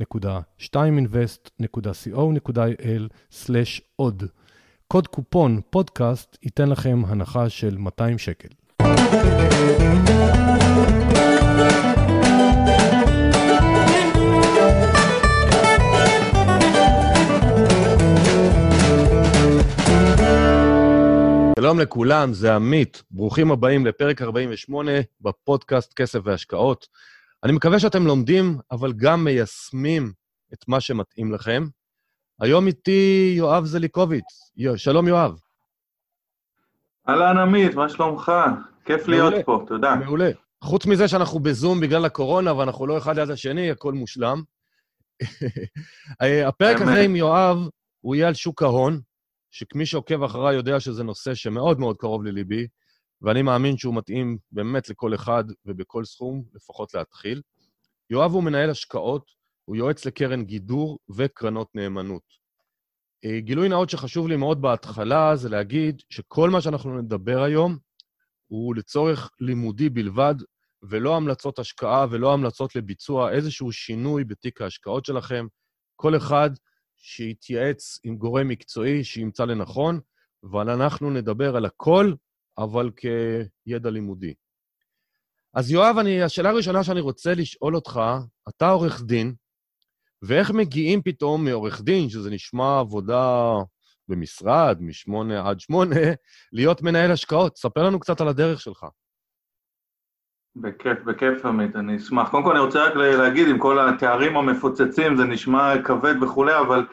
www.2invest.co.il/עוד. קוד קופון פודקאסט ייתן לכם הנחה של 200 שקל. שלום לכולם, זה עמית. ברוכים הבאים לפרק 48 בפודקאסט כסף והשקעות. אני מקווה שאתם לומדים, אבל גם מיישמים את מה שמתאים לכם. היום איתי יואב זליקוביץ. שלום, יואב. אהלן, עמית, מה שלומך? כיף מעולה, להיות פה, תודה. מעולה. חוץ מזה שאנחנו בזום בגלל הקורונה ואנחנו לא אחד ליד השני, הכל מושלם. הפרק הזה עם יואב, הוא יהיה על שוק ההון, שמי שעוקב אחריי יודע שזה נושא שמאוד מאוד קרוב לליבי, ואני מאמין שהוא מתאים באמת לכל אחד ובכל סכום, לפחות להתחיל. יואב הוא מנהל השקעות, הוא יועץ לקרן גידור וקרנות נאמנות. אה, גילוי נאות שחשוב לי מאוד בהתחלה זה להגיד שכל מה שאנחנו נדבר היום הוא לצורך לימודי בלבד, ולא המלצות השקעה ולא המלצות לביצוע איזשהו שינוי בתיק ההשקעות שלכם. כל אחד שיתייעץ עם גורם מקצועי שימצא לנכון, אבל אנחנו נדבר על הכל, אבל כידע לימודי. אז יואב, אני, השאלה הראשונה שאני רוצה לשאול אותך, אתה עורך דין, ואיך מגיעים פתאום מעורך דין, שזה נשמע עבודה במשרד, משמונה עד שמונה, להיות מנהל השקעות? ספר לנו קצת על הדרך שלך. בכיף, בכיף, עמית, אני אשמח. קודם כל אני רוצה רק להגיד, עם כל התארים המפוצצים, זה נשמע כבד וכולי, אבל,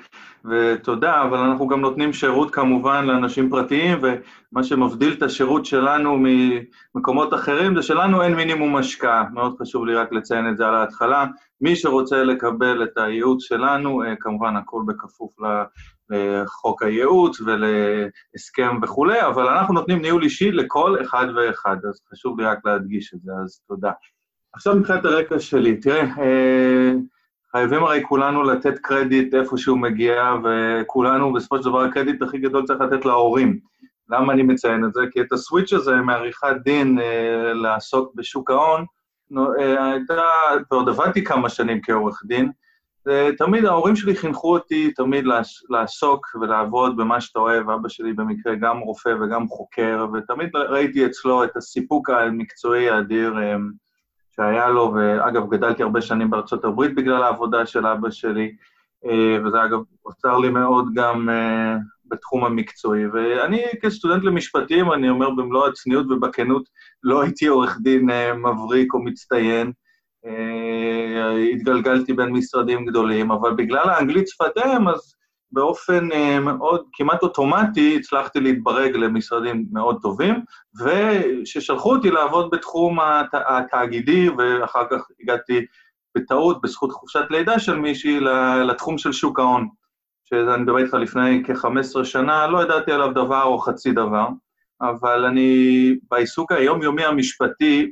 ותודה, אבל אנחנו גם נותנים שירות כמובן לאנשים פרטיים, ומה שמבדיל את השירות שלנו ממקומות אחרים, זה שלנו אין מינימום השקעה. מאוד חשוב לי רק לציין את זה על ההתחלה. מי שרוצה לקבל את הייעוץ שלנו, אה, כמובן הכל בכפוף לחוק הייעוץ ולהסכם וכולי, אבל אנחנו נותנים ניהול אישי לכל אחד ואחד, אז חשוב לי רק להדגיש את זה, אז תודה. עכשיו מבחינת הרקע שלי, תראה, אה, חייבים הרי כולנו לתת קרדיט איפה שהוא מגיע, וכולנו, בסופו של דבר הקרדיט הכי גדול צריך לתת להורים. למה אני מציין את זה? כי את הסוויץ' הזה מעריכת דין אה, לעסוק בשוק ההון, אה, הייתה, ועוד עבדתי כמה שנים כעורך דין, תמיד ההורים שלי חינכו אותי תמיד לעסוק ולעבוד במה שאתה אוהב, אבא שלי במקרה גם רופא וגם חוקר, ותמיד ראיתי אצלו את הסיפוק המקצועי האדיר אה, שהיה לו, ואגב, גדלתי הרבה שנים בארצות הברית בגלל העבודה של אבא שלי, אה, וזה אגב עוצר לי מאוד גם בתחום המקצועי. ואני כסטודנט למשפטים, אני אומר במלוא הצניעות ובכנות, לא הייתי עורך דין אה, מבריק או מצטיין. אה, התגלגלתי בין משרדים גדולים, אבל בגלל האנגלית שפת אם, אז באופן אה, מאוד, כמעט אוטומטי, הצלחתי להתברג למשרדים מאוד טובים, וששלחו אותי לעבוד בתחום התאגידי, ואחר כך הגעתי בטעות, בזכות חופשת לידה של מישהי, לתחום של שוק ההון. שאני מדבר איתך לפני כ-15 שנה, לא ידעתי עליו דבר או חצי דבר, אבל אני בעיסוק היומיומי המשפטי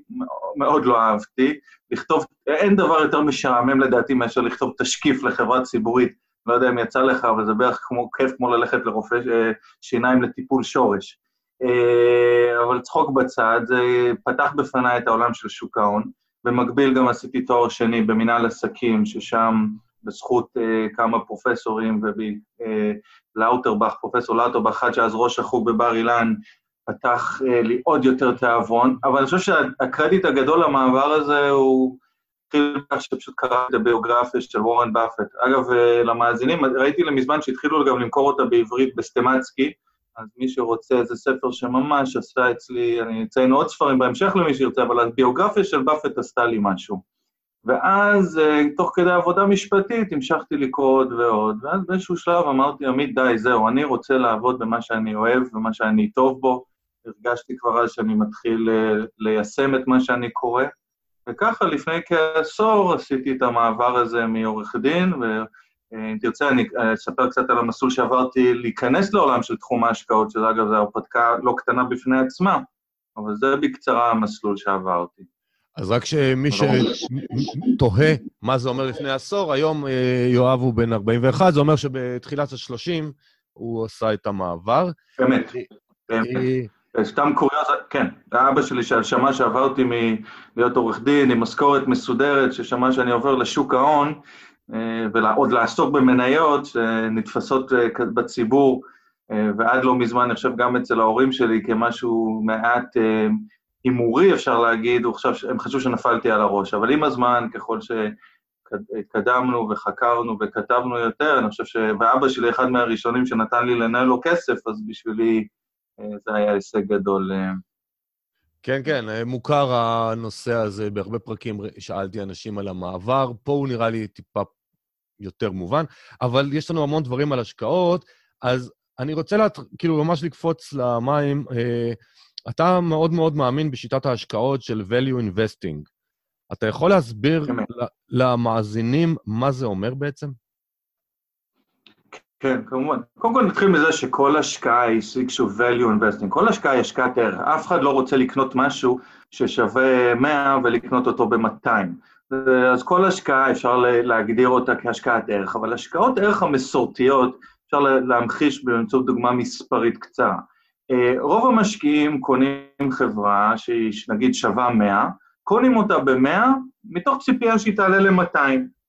מאוד לא אהבתי. לכתוב, אין דבר יותר משעמם לדעתי מאשר לכתוב תשקיף לחברה ציבורית. לא יודע אם יצא לך, אבל זה בערך כמו, כיף כמו ללכת לרופא אה, שיניים לטיפול שורש. אה, אבל צחוק בצד, זה פתח בפניי את העולם של שוק ההון. במקביל גם עשיתי תואר שני במנהל עסקים, ששם בזכות uh, כמה פרופסורים, ולאוטרבך, uh, פרופסור לאוטרבך, אחד שאז ראש החוג בבר אילן, פתח uh, לי עוד יותר תיאבון, אבל אני חושב שהקרדיט הגדול למעבר הזה הוא התחיל כך שפשוט קראתי את הביוגרפיה של וורן באפט. אגב, למאזינים, ראיתי למזמן שהתחילו גם למכור אותה בעברית בסטמצקי, אז מי שרוצה, איזה ספר שממש עשה אצלי, אני אציין עוד ספרים בהמשך למי שירצה, אבל הביוגרפיה של באפט עשתה לי משהו. ואז, תוך כדי עבודה משפטית, המשכתי לקרוא עוד ועוד, ואז באיזשהו שלב אמרתי, עמית, די, זהו, אני רוצה לעבוד במה שאני אוהב ומה שאני טוב בו. הרגשתי כבר אז שאני מתחיל ליישם את מה שאני קורא. וככה, לפני כעשור עשיתי את המעבר הזה מעורך דין, ואם תרצה, אני אספר קצת על המסלול שעברתי להיכנס לעולם של תחום ההשקעות, שזה אגב, זו הרפתקה לא קטנה בפני עצמה, אבל זה בקצרה המסלול שעברתי. אז רק שמי שתוהה מה זה אומר לפני עשור, היום יואב הוא בן 41, זה אומר שבתחילת ה-30 הוא עשה את המעבר. באמת, באמת. סתם קוריוז, כן, אבא שלי שמע שעברתי מלהיות עורך דין עם משכורת מסודרת, ששמע שאני עובר לשוק ההון, ועוד לעסוק במניות שנתפסות בציבור, ועד לא מזמן, אני חושב גם אצל ההורים שלי, כמשהו מעט הימורי, אפשר להגיד, הם חשבו שנפלתי על הראש. אבל עם הזמן, ככל שהתקדמנו וחקרנו וכתבנו יותר, אני חושב ש... ואבא שלי, אחד מהראשונים שנתן לי לנהל לו כסף, אז בשבילי... זה היה הישג גדול. כן, כן, מוכר הנושא הזה, בהרבה פרקים שאלתי אנשים על המעבר, פה הוא נראה לי טיפה יותר מובן, אבל יש לנו המון דברים על השקעות, אז אני רוצה לה, כאילו ממש לקפוץ למים. אתה מאוד מאוד מאמין בשיטת ההשקעות של value investing. אתה יכול להסביר למאזינים מה זה אומר בעצם? כן, כמובן. קודם כל נתחיל מזה שכל השקעה היא סוג של value investing. כל השקעה היא השקעת ערך. אף אחד לא רוצה לקנות משהו ששווה 100 ולקנות אותו ב-200. אז כל השקעה אפשר להגדיר אותה כהשקעת ערך, אבל השקעות ערך המסורתיות אפשר להמחיש באמצעות דוגמה מספרית קצרה. רוב המשקיעים קונים חברה שהיא נגיד שווה 100, קונים אותה ב-100 מתוך ציפייה שהיא תעלה ל-200.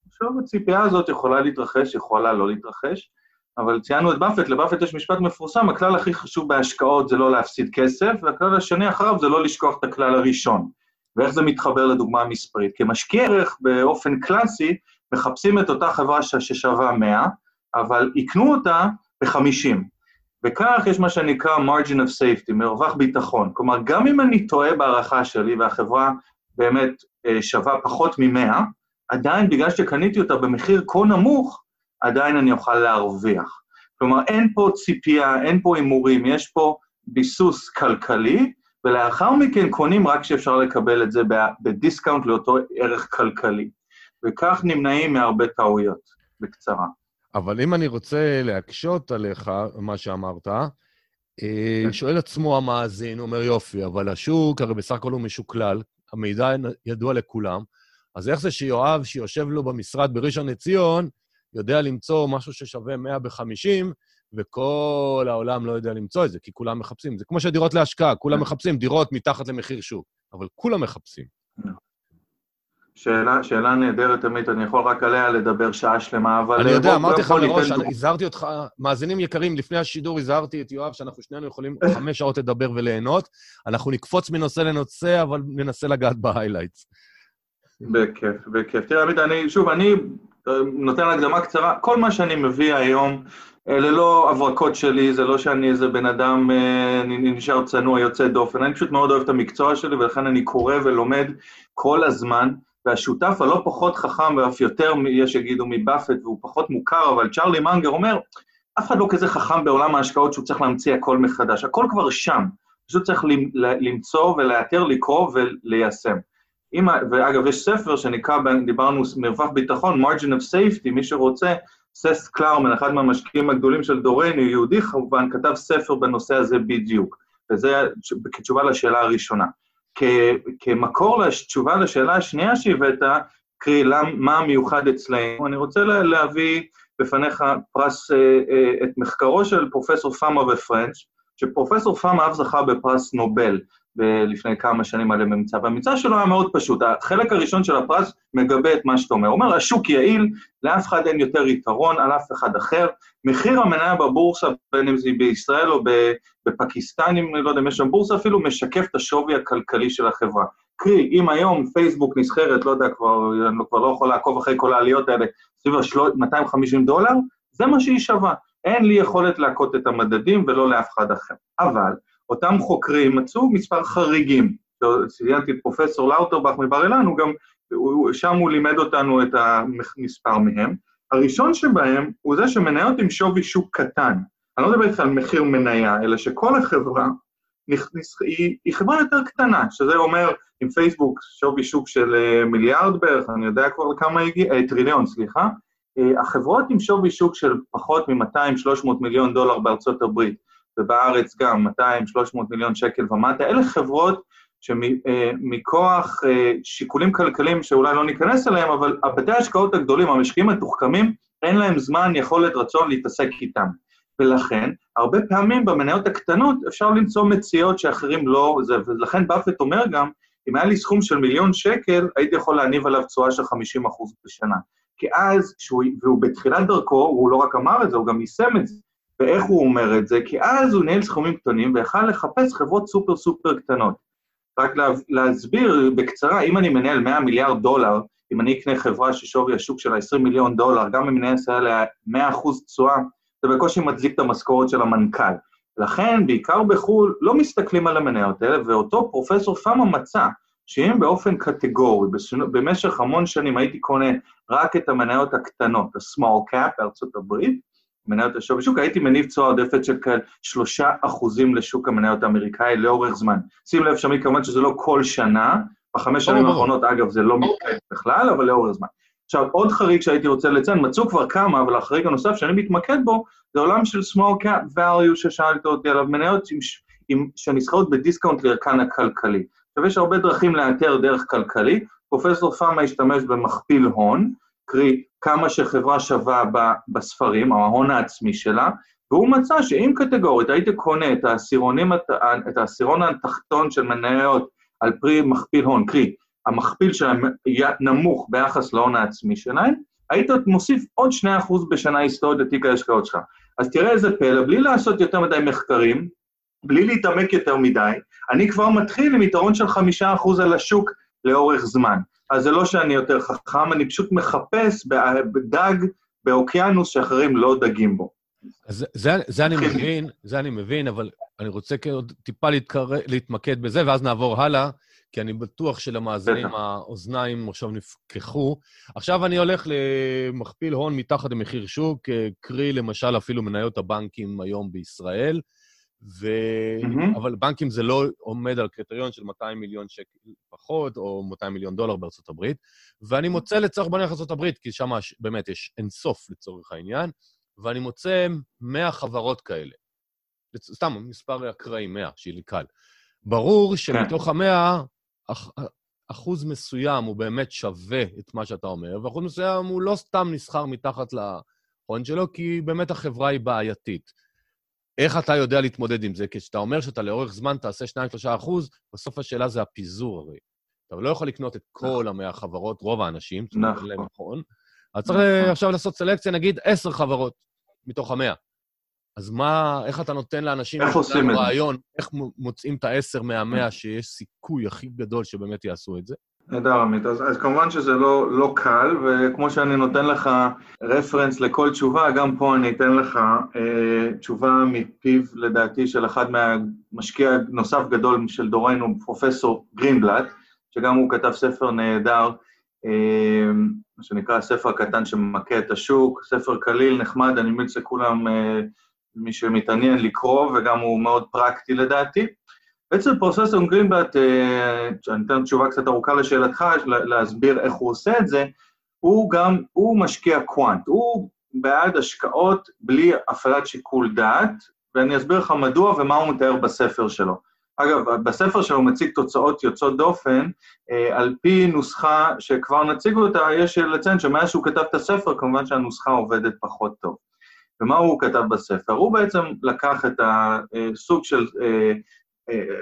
עכשיו הציפייה הזאת יכולה להתרחש, יכולה לא להתרחש, אבל ציינו את באפט, לבאפט יש משפט מפורסם, הכלל הכי חשוב בהשקעות זה לא להפסיד כסף, והכלל השני אחריו זה לא לשכוח את הכלל הראשון. ואיך זה מתחבר לדוגמה המספרית? כמשקיע ערך באופן קלאסי, מחפשים את אותה חברה ששווה 100, אבל יקנו אותה ב-50. וכך יש מה שנקרא margin of safety, מרווח ביטחון. כלומר, גם אם אני טועה בהערכה שלי והחברה באמת שווה פחות מ-100, עדיין בגלל שקניתי אותה במחיר כה נמוך, עדיין אני אוכל להרוויח. כלומר, אין פה ציפייה, אין פה הימורים, יש פה ביסוס כלכלי, ולאחר מכן קונים רק כשאפשר לקבל את זה בדיסקאונט לאותו ערך כלכלי. וכך נמנעים מהרבה טעויות, בקצרה. אבל אם אני רוצה להקשות עליך, מה שאמרת, שואל עצמו המאזין, אומר, יופי, אבל השוק הרי בסך הכל הוא משוקלל, המידע ידוע לכולם, אז איך זה שיואב, שיושב לו במשרד בראשון לציון, יודע למצוא משהו ששווה 100 ב-50, וכל העולם לא יודע למצוא את זה, כי כולם מחפשים. זה כמו שדירות להשקעה, כולם מחפשים דירות מתחת למחיר שוק, אבל כולם מחפשים. שאלה, שאלה נהדרת, עמית, אני יכול רק עליה לדבר שעה שלמה, אבל... אני יודע, אמרתי לך מראש, הזהרתי אותך, מאזינים יקרים, לפני השידור הזהרתי את יואב שאנחנו שנינו יכולים חמש שעות לדבר וליהנות. אנחנו נקפוץ מנושא לנושא, אבל ננסה לגעת ב highlights. בכיף, בכיף. תראה, עמית, אני, שוב, אני נותן הקדמה קצרה, כל מה שאני מביא היום, אלה לא הברקות שלי, זה לא שאני איזה בן אדם, אני נשאר צנוע, יוצא דופן, אני פשוט מאוד אוהב את המקצוע שלי, ולכן אני קורא ולומד כל הזמן, והשותף הלא פחות חכם, ואף יותר, יש שיגידו מבאפט, והוא פחות מוכר, אבל צ'רלי מנגר אומר, אף אחד לא כזה חכם בעולם ההשקעות שהוא צריך להמציא הכל מחדש, הכל כבר שם, פשוט צריך למצוא ולאתר, לקרוא וליישם. אם, ואגב, יש ספר שנקרא, דיברנו, מרווח ביטחון, margin of safety, מי שרוצה, סס קלרמן, אחד מהמשקיעים הגדולים של דורנו, יהודי כמובן, כתב ספר בנושא הזה בדיוק, וזה כתשובה לשאלה הראשונה. כמקור לתשובה לשאלה השנייה שהבאת, קרי, מה המיוחד אצלנו, אני רוצה להביא בפניך פרס, את מחקרו של פרופסור פאמה ופרנץ', שפרופסור פאמה אף זכה בפרס נובל לפני כמה שנים על הממצא, והממצא שלו היה מאוד פשוט. החלק הראשון של הפרס מגבה את מה שאתה אומר. הוא אומר, השוק יעיל, לאף אחד אין יותר יתרון על אף אחד אחר. מחיר המניה בבורסה, בין אם זה בישראל או בפקיסטן, אם לא יודע אם יש שם בורסה, אפילו משקף את השווי הכלכלי של החברה. קרי, אם היום פייסבוק נסחרת, לא יודע, כבר, אני כבר לא יכול לעקוב אחרי כל העליות האלה, סביב ה-250 דולר, זה מה שהיא שווה. אין לי יכולת להכות את המדדים ולא לאף אחד אחר. אבל אותם חוקרים מצאו מספר חריגים. ציינתי את פרופסור לאוטרבך מבר אילן, הוא גם, הוא, שם הוא לימד אותנו את המספר מהם. הראשון שבהם הוא זה שמניות עם שווי שוק קטן. אני לא מדבר איתך על מחיר מניה, אלא שכל החברה היא, היא חברה יותר קטנה, שזה אומר, עם פייסבוק שווי שוק של אה, מיליארד בערך, אני יודע כבר כמה הגיע, אה, טריליון, סליחה, אה, החברות עם שווי שוק של פחות מ-200-300 מיליון דולר בארצות הברית, ובארץ גם 200-300 מיליון שקל ומטה, אלה חברות שמכוח שיקולים כלכליים שאולי לא ניכנס אליהם, אבל בתי ההשקעות הגדולים, המשקיעים המתוחכמים, אין להם זמן, יכולת, רצון להתעסק איתם. ולכן, הרבה פעמים במניות הקטנות אפשר למצוא מציאות שאחרים לא... זה, ולכן באפט אומר גם, אם היה לי סכום של מיליון שקל, הייתי יכול להניב עליו תשואה של 50 בשנה. כי אז, שהוא, והוא בתחילת דרכו, הוא לא רק אמר את זה, הוא גם יישם את זה. ואיך הוא אומר את זה? כי אז הוא ניהל סכומים קטנים ויכל לחפש חברות סופר סופר קטנות. רק לה, להסביר בקצרה, אם אני מנהל 100 מיליארד דולר, אם אני אקנה חברה ששווי השוק שלה 20 מיליון דולר, גם אם אני אעשה עליה 100 אחוז תשואה, זה בקושי מצדיק את המשכורת של המנכ"ל. לכן, בעיקר בחו"ל, לא מסתכלים על המניות האלה, ואותו פרופסור פאמה מצא שאם באופן קטגורי, במשך המון שנים הייתי קונה רק את המניות הקטנות, ה-small cap בארצות הברית, מניות השווי שוק, הייתי מניב תשואה עודפת של כאלה שלושה אחוזים לשוק המניות האמריקאי לאורך זמן. שים לב, שמי כמובן שזה לא כל שנה, בחמש שנים האחרונות, אגב, זה לא מתקיים בכלל, אבל לאורך זמן. עכשיו, עוד חריג שהייתי רוצה לציין, מצאו כבר כמה, אבל החריג הנוסף שאני מתמקד בו, זה עולם של small cap value ששאלת אותי עליו, מניות עם, עם, שנסחרות בדיסקאונט לערכן הכלכלי. עכשיו, יש הרבה דרכים לאתר ערך כלכלי, פרופסור פאמה השתמש במכפיל הון, קרי, כמה שחברה שווה בספרים, ההון העצמי שלה, והוא מצא שאם קטגורית הייתי קונה את העשירון התחתון של מניות על פרי מכפיל הון, קרי, המכפיל שלהם נמוך ביחס להון העצמי שלהם, היית מוסיף עוד 2% בשנה היסטורית לתיק ההשקעות שלך. אז תראה איזה פלא, בלי לעשות יותר מדי מחקרים, בלי להתעמק יותר מדי, אני כבר מתחיל עם יתרון של 5% על השוק לאורך זמן. אז זה לא שאני יותר חכם, אני פשוט מחפש בדג באוקיינוס שאחרים לא דגים בו. אז זה, זה אני מבין, זה אני מבין, אבל אני רוצה עוד טיפה להתקר... להתמקד בזה, ואז נעבור הלאה, כי אני בטוח שלמאזינים האוזניים עכשיו נפקחו. עכשיו אני הולך למכפיל הון מתחת למחיר שוק, קרי למשל אפילו מניות הבנקים היום בישראל, ו... Mm-hmm. אבל בנקים זה לא עומד על קריטריון של 200 מיליון שקל פחות, או 200 מיליון דולר בארצות הברית, ואני מוצא לצורך בנק ארצות הברית, כי שם באמת יש אינסוף לצורך העניין, ואני מוצא 100 חברות כאלה. סתם, מספר אקראי, 100, שיהיה לי קל. ברור כן. שמתוך המאה, אח, אחוז מסוים הוא באמת שווה את מה שאתה אומר, ואחוז מסוים הוא לא סתם נסחר מתחת להון שלו, כי באמת החברה היא בעייתית. איך אתה יודע להתמודד עם זה? כשאתה אומר שאתה לאורך זמן תעשה 2-3 אחוז, בסוף השאלה זה הפיזור הרי. אתה לא יכול לקנות את כל נכון. המאה חברות, רוב האנשים, נכון. נכון. אז צריך נכון. עכשיו לעשות סלקציה, נגיד 10 חברות מתוך המאה. אז מה, איך אתה נותן לאנשים... איך עושים את זה? רעיון, איך מוצאים את העשר מהמאה שיש סיכוי הכי גדול שבאמת יעשו את זה? נהדר, עמית. אז, אז כמובן שזה לא, לא קל, וכמו שאני נותן לך רפרנס לכל תשובה, גם פה אני אתן לך אה, תשובה מפיו, לדעתי, של אחד מהמשקיע נוסף גדול של דורנו, פרופסור גרינבלט, שגם הוא כתב ספר נהדר, אה, שנקרא הספר הקטן שממקה את השוק, ספר קליל, נחמד, אני ממליץ לכולם, אה, מי שמתעניין, לקרוא, וגם הוא מאוד פרקטי לדעתי. בעצם פרופסור גרינבלט, אה, שאני אתן תשובה קצת ארוכה לשאלתך, להסביר איך הוא עושה את זה, הוא גם, הוא משקיע קוואנט, הוא בעד השקעות בלי הפעלת שיקול דעת, ואני אסביר לך מדוע ומה הוא מתאר בספר שלו. אגב, בספר שלו הוא מציג תוצאות יוצאות דופן, אה, על פי נוסחה שכבר נציג אותה, יש לציין שמאז שהוא כתב את הספר, כמובן שהנוסחה עובדת פחות טוב. ומה הוא כתב בספר? הוא בעצם לקח את הסוג של אה, אה,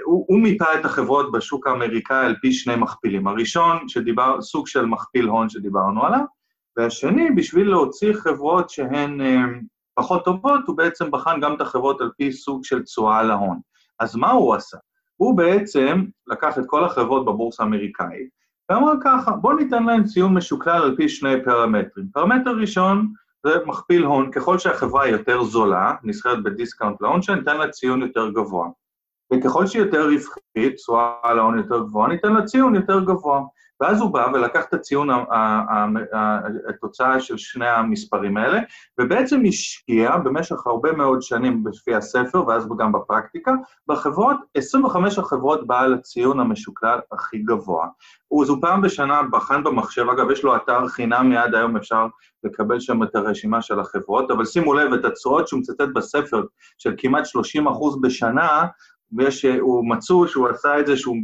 הוא, הוא מיפה את החברות בשוק האמריקאי על פי שני מכפילים. הראשון, שדיבר, סוג של מכפיל הון שדיברנו עליו, והשני, בשביל להוציא חברות שהן אה, פחות טובות, הוא בעצם בחן גם את החברות על פי סוג של תשואה להון. אז מה הוא עשה? הוא בעצם לקח את כל החברות בבורסה האמריקאית, ואמר ככה, בואו ניתן להם ציון משוקלל על פי שני פרמטרים. פרמטר ראשון זה מכפיל הון, ככל שהחברה יותר זולה, נסחרת בדיסקאונט להון, שניתן לה ציון יותר גבוה. וככל שהיא יותר רווחית, תשואה על ההון יותר גבוהה, ניתן לה ציון יותר גבוה. ואז הוא בא ולקח את הציון, התוצאה של שני המספרים האלה, ובעצם השקיע במשך הרבה מאוד שנים לפי הספר, ואז גם בפרקטיקה, בחברות, 25 החברות בעל הציון המשוקלל הכי גבוה. הוא, זו פעם בשנה בחן במחשב, אגב, יש לו אתר חינמי, עד היום אפשר לקבל שם את הרשימה של החברות, אבל שימו לב, את התשואות שהוא מצטט בספר של כמעט 30 אחוז בשנה, ויש, מצאו שהוא עשה את זה, שהוא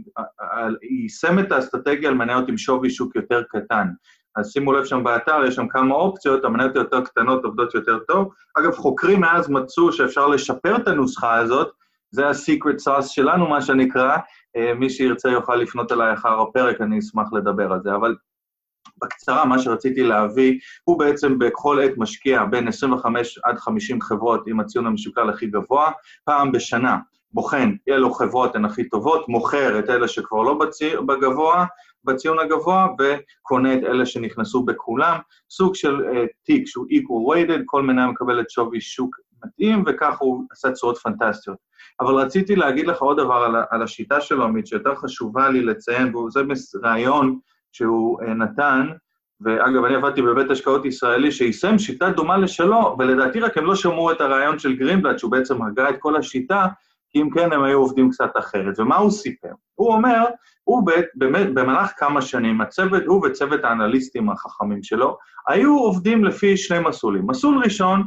יישם את האסטרטגיה על מניות עם שווי שוק יותר קטן. אז שימו לב שם באתר, יש שם כמה אופציות, המניות היותר קטנות עובדות יותר טוב. אגב, חוקרים מאז מצאו שאפשר לשפר את הנוסחה הזאת, זה ה-secret sauce שלנו, מה שנקרא. מי שירצה יוכל לפנות אליי אחר הפרק, אני אשמח לדבר על זה. אבל בקצרה, מה שרציתי להביא, הוא בעצם בכל עת משקיע בין 25 עד 50 חברות עם הציון המשוקל הכי גבוה, פעם בשנה. בוחן אילו חברות הן הכי טובות, מוכר את אלה שכבר לא בציר, בגבוה, בציון הגבוה, וקונה את אלה שנכנסו בכולם. סוג של uh, תיק שהוא equal weighted, כל מניה מקבלת שווי שוק מתאים, וכך הוא עשה צורות פנטסטיות. אבל רציתי להגיד לך עוד דבר על, על השיטה שלו, עמית, שיותר חשובה לי לציין, וזה רעיון שהוא uh, נתן, ואגב, אני עבדתי בבית השקעות ישראלי שיישם שיטה דומה לשלו, ולדעתי רק הם לא שמעו את הרעיון של גרינבלט, שהוא בעצם הגה את כל השיטה, כי אם כן, הם היו עובדים קצת אחרת. ומה הוא סיפר? הוא אומר, הוא באמת, במהלך כמה שנים, הצוות, הוא וצוות האנליסטים החכמים שלו, היו עובדים לפי שני מסלולים. מסלול ראשון,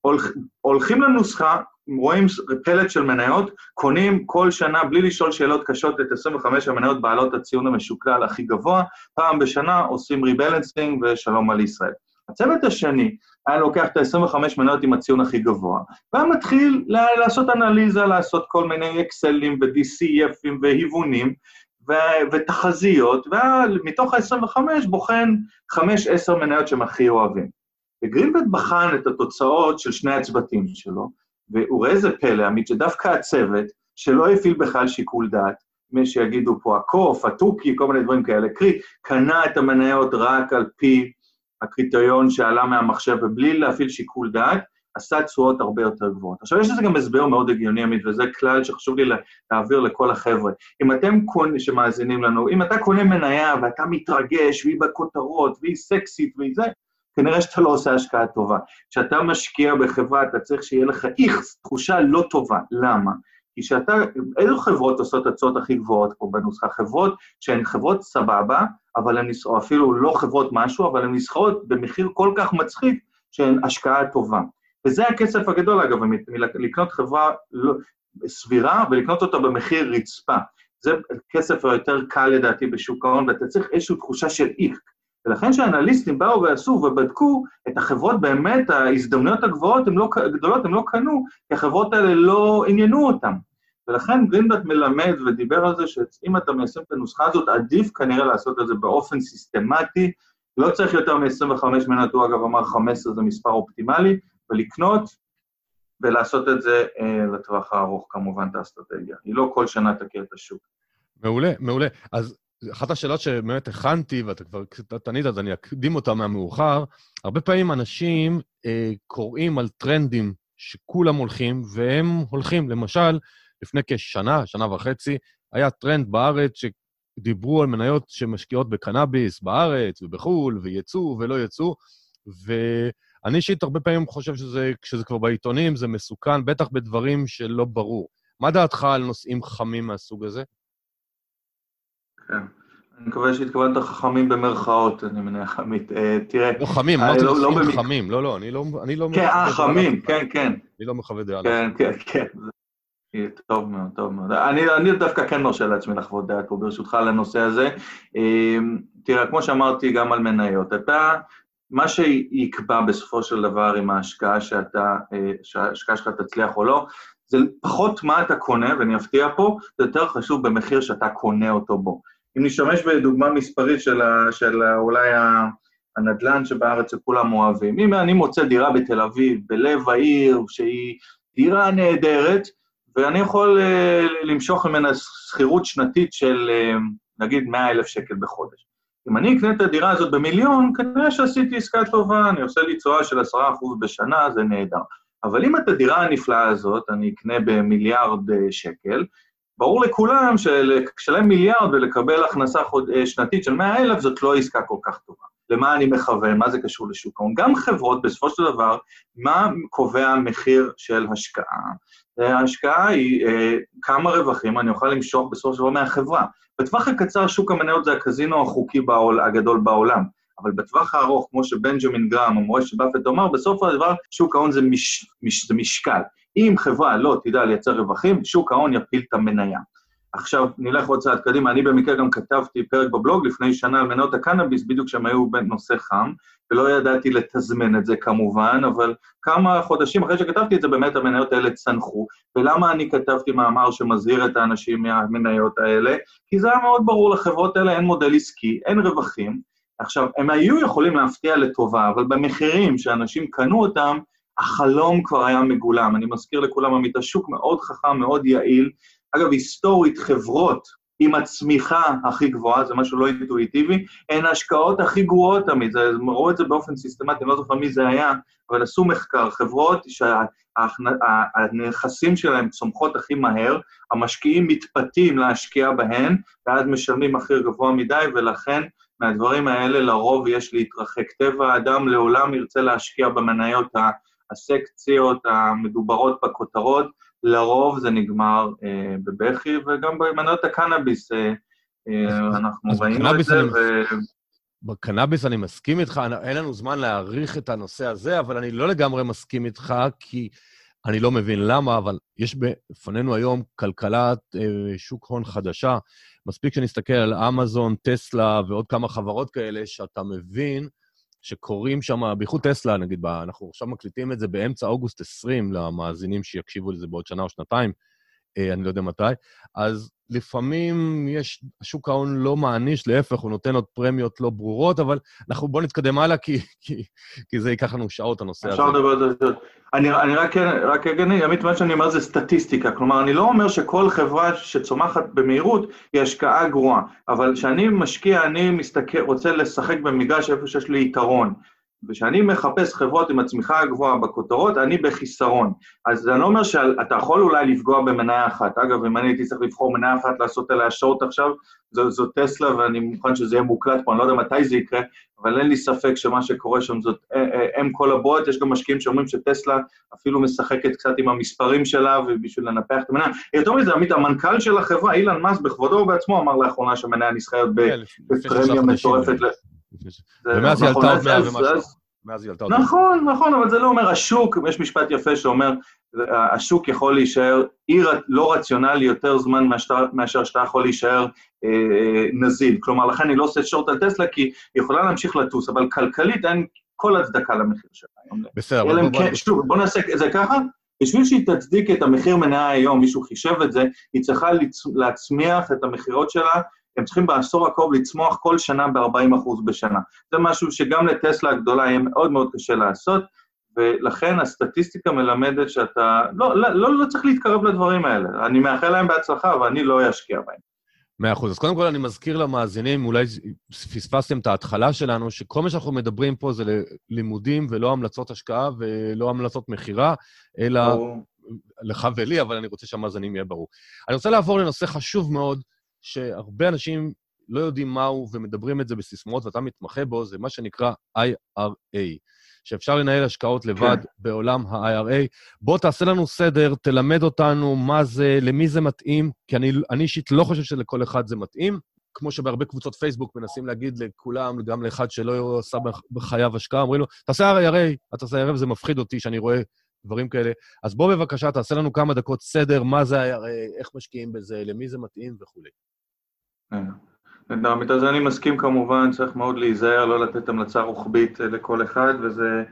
הולכ, הולכים לנוסחה, רואים פלט של מניות, קונים כל שנה, בלי לשאול שאלות קשות, את 25 המניות בעלות הציון המשוקלל הכי גבוה, פעם בשנה עושים ריבלנסינג ושלום על ישראל. הצוות השני היה לוקח את ה-25 מניות עם הציון הכי גבוה, והיה מתחיל לעשות אנליזה, לעשות כל מיני אקסלים ו-DCFים והיוונים ו- ותחזיות, ומתוך ה-25 בוחן 5-10 מניות שהם הכי אוהבים. וגרינבט בחן את התוצאות של שני הצוותים שלו, והוא ראה איזה פלא, עמית, שדווקא הצוות, שלא הפעיל בכלל שיקול דעת, מי שיגידו פה הקוף, התוכי, כל מיני דברים כאלה, קרי, קנה את המניות רק על פי הקריטריון שעלה מהמחשב, ובלי להפעיל שיקול דעת, עשה תשואות הרבה יותר גבוהות. עכשיו, יש לזה גם הסבר מאוד הגיוני, עמית, וזה כלל שחשוב לי להעביר לכל החבר'ה. אם אתם קונים, שמאזינים לנו, אם אתה קונה מניה ואתה מתרגש, והיא בכותרות, והיא סקסית והיא זה, כנראה שאתה לא עושה השקעה טובה. כשאתה משקיע בחברה, אתה צריך שיהיה לך איכס, תחושה לא טובה. למה? כי שאתה, איזה חברות עושות הצעות הכי גבוהות פה בנוסחה? חברות שהן חברות סבבה, אבל הן, או אפילו לא חברות משהו, אבל הן נסחרות במחיר כל כך מצחיק שהן השקעה טובה. וזה הכסף הגדול, אגב, לקנות חברה לא, סבירה ולקנות אותה במחיר רצפה. זה כסף היותר קל לדעתי בשוק ההון, ואתה צריך איזושהי תחושה של איך. ולכן כשהאנליסטים באו ועשו ובדקו את החברות באמת, ההזדמנויות הגבוהות, הם לא, הגדולות, הם לא קנו, כי החברות האלה לא עניינו אותם. ולכן גרינבט מלמד ודיבר על זה שאם אתה מיישם את הנוסחה הזאת, עדיף כנראה לעשות את זה באופן סיסטמטי, לא צריך יותר מ-25 מניות, הוא אגב אמר 15 זה מספר אופטימלי, ולקנות ולעשות את זה אה, לטווח הארוך, כמובן, את האסטרטגיה. היא לא כל שנה תכיר את השוק. מעולה, מעולה. אז אחת השאלות שבאמת הכנתי, ואתה כבר קצת ענית, אז אני אקדים אותה מהמאוחר, הרבה פעמים אנשים אה, קוראים על טרנדים שכולם הולכים, והם הולכים. למשל, לפני כשנה, שנה וחצי, היה טרנד בארץ שדיברו על מניות שמשקיעות בקנאביס בארץ ובחו"ל, ויצוא ולא יצוא, ואני אישית הרבה פעמים חושב שזה, כשזה כבר בעיתונים, זה מסוכן, בטח בדברים שלא ברור. מה דעתך על נושאים חמים מהסוג הזה? כן. אני מקווה שהתכוונת חכמים במרכאות, אני מניח, עמית. אה, תראה... לא חמים, אמרתי לא, לא חמים. לא, לא, אני לא... לא כן, אה, חמים, כן, כן. אני לא מחווה דעה. כן, כן, כן. טוב מאוד, טוב מאוד. אני, אני דווקא כן מרשה לעצמי לחוות דעת פה, ברשותך, על הנושא הזה. אמ, תראה, כמו שאמרתי גם על מניות, אתה, מה שיקבע בסופו של דבר עם ההשקעה שאתה, אה, שההשקעה שלך תצליח או לא, זה פחות מה אתה קונה, ואני אפתיע פה, זה יותר חשוב במחיר שאתה קונה אותו בו. אם נשתמש בדוגמה מספרית של, ה, של ה, אולי הנדל"ן שבארץ שכולם אוהבים, אם אני מוצא דירה בתל אביב, בלב העיר, שהיא דירה נהדרת, ואני יכול למשוך ממנה שכירות שנתית של נגיד 100 אלף שקל בחודש. אם אני אקנה את הדירה הזאת במיליון, כנראה שעשיתי עסקה טובה, אני עושה לי תשואה של 10% בשנה, זה נהדר. אבל אם את הדירה הנפלאה הזאת אני אקנה במיליארד שקל, ברור לכולם שלשלם מיליארד ולקבל הכנסה חוד, אה, שנתית של 100 אלף זאת לא עסקה כל כך טובה. למה אני מכוון? מה זה קשור לשוק ההון? גם חברות, בסופו של דבר, מה קובע המחיר של השקעה? ההשקעה היא אה, כמה רווחים אני אוכל למשוך בסופו של דבר מהחברה. בטווח הקצר שוק המניות זה הקזינו החוקי בעול, הגדול בעולם. אבל בטווח הארוך, כמו שבנג'מין גרם, המורה של באפט אמר, בסוף הדבר שוק ההון זה, מש, מש, זה משקל. אם חברה לא תדע לייצר רווחים, שוק ההון יפיל את המניה. עכשיו, נלך עוד צעד קדימה, אני במקרה גם כתבתי פרק בבלוג לפני שנה על מניות הקנאביס, בדיוק כשהם היו בנושא חם, ולא ידעתי לתזמן את זה כמובן, אבל כמה חודשים אחרי שכתבתי את זה, באמת המניות האלה צנחו. ולמה אני כתבתי מאמר שמזהיר את האנשים מהמניות האלה? כי זה היה מאוד ברור, לחברות האלה אין מודל עסקי, אין רווחים. עכשיו, הם היו יכולים להפתיע לטובה, אבל במחירים שאנשים קנו אותם, החלום כבר היה מגולם. אני מזכיר לכולם, עמית, השוק מאוד חכם, מאוד יעיל. אגב, היסטורית, חברות עם הצמיחה הכי גבוהה, זה משהו לא אינטואיטיבי, הן ההשקעות הכי גרועות תמיד, ראו את זה באופן סיסטמטי, אני לא זוכר מי זה היה, אבל עשו מחקר, חברות שהנכסים שלהם צומחות הכי מהר, המשקיעים מתפתים להשקיע בהן, ואז משלמים מחיר גבוה מדי, ולכן מהדברים האלה לרוב יש להתרחק. טבע האדם לעולם ירצה להשקיע במניות הסקציות המדוברות בכותרות, לרוב זה נגמר אה, בבכי, וגם במנות הקנאביס אה, אה, אנחנו ראינו את זה. ו... בקנאביס אני מסכים איתך, אין לנו זמן להעריך את הנושא הזה, אבל אני לא לגמרי מסכים איתך, כי אני לא מבין למה, אבל יש בפנינו היום כלכלת אה, שוק הון חדשה. מספיק שנסתכל על אמזון, טסלה ועוד כמה חברות כאלה, שאתה מבין שקורים שם, בייחוד טסלה, נגיד, אנחנו עכשיו מקליטים את זה באמצע אוגוסט 20 למאזינים שיקשיבו לזה בעוד שנה או שנתיים, אה, אני לא יודע מתי, אז לפעמים יש, שוק ההון לא מעניש, להפך, הוא נותן עוד פרמיות לא ברורות, אבל אנחנו בואו נתקדם הלאה, כי, כי, כי זה ייקח לנו שעות, הנושא הזה. אפשר לדבר על זה. אני, אני רק, רק אגיד, עמית, מה שאני אומר זה סטטיסטיקה. כלומר, אני לא אומר שכל חברה שצומחת במהירות היא השקעה גרועה, אבל כשאני משקיע, אני מסתכל, רוצה לשחק במגרש איפה שיש לי יתרון. וכשאני מחפש חברות עם הצמיחה הגבוהה בכותרות, אני בחיסרון. אז אני לא אומר שאתה יכול אולי לפגוע במניה אחת. אגב, אם אני הייתי צריך לבחור מניה אחת לעשות עליה שורט עכשיו, זו, זו טסלה, ואני מוכן שזה יהיה מוקלט פה, אני לא יודע מתי זה יקרה, אבל אין לי ספק שמה שקורה שם זאת אם כל הבועות, יש גם משקיעים שאומרים שטסלה אפילו משחקת קצת עם המספרים שלה ובשביל לנפח את המניה. יותר מזה, עמית, המנכ"ל של החברה, אילן מאס, בכבודו ובעצמו אמר לאחרונה שהמניה נסחרת כן, בפרמיה מטורפת. ומאז היא עלתה עוד מאה ומשהו. מאז היא עלתה עוד נכון, נכון, אבל זה לא אומר השוק, יש משפט יפה שאומר, השוק יכול להישאר אי לא רציונלי יותר זמן מאשר שאתה יכול להישאר אה, נזיל. כלומר, לכן אני לא עושה שורט על טסלה, כי היא יכולה להמשיך לטוס, אבל כלכלית אין כל הצדקה למחיר שלה בסדר, אבל בוא... כן, שוב, בוא נעשה את זה ככה, בשביל שהיא תצדיק את המחיר מניה היום, מישהו חישב את זה, היא צריכה להצמיח את המכירות שלה הם צריכים בעשור הקרוב לצמוח כל שנה ב-40% בשנה. זה משהו שגם לטסלה הגדולה יהיה מאוד מאוד קשה לעשות, ולכן הסטטיסטיקה מלמדת שאתה... לא, לא, לא, לא צריך להתקרב לדברים האלה. אני מאחל להם בהצלחה, אבל אני לא אשקיע בהם. מאה אחוז. אז קודם כל אני מזכיר למאזינים, אולי פספסתם את ההתחלה שלנו, שכל מה שאנחנו מדברים פה זה לימודים ולא המלצות השקעה ולא המלצות מכירה, אלא או... לך ולי, אבל אני רוצה שהמאזינים יהיה ברור. אני רוצה לעבור לנושא חשוב מאוד, שהרבה אנשים לא יודעים מהו ומדברים את זה בסיסמאות, ואתה מתמחה בו, זה מה שנקרא IRA, שאפשר לנהל השקעות לבד כן. בעולם ה-IRA. בוא תעשה לנו סדר, תלמד אותנו מה זה, למי זה מתאים, כי אני, אני אישית לא חושב שלכל אחד זה מתאים. כמו שבהרבה קבוצות פייסבוק מנסים להגיד לכולם, גם לאחד שלא עשה בחייו השקעה, אומרים לו, תעשה IRA, אתה תעשה IRA, וזה מפחיד אותי שאני רואה דברים כאלה. אז בוא בבקשה, תעשה לנו כמה דקות סדר, מה זה IRA, איך משקיעים בזה, למי זה מתאים וכולי. נהדר, אז אני מסכים כמובן, צריך מאוד להיזהר, לא לתת המלצה רוחבית אה, לכל אחד, וזה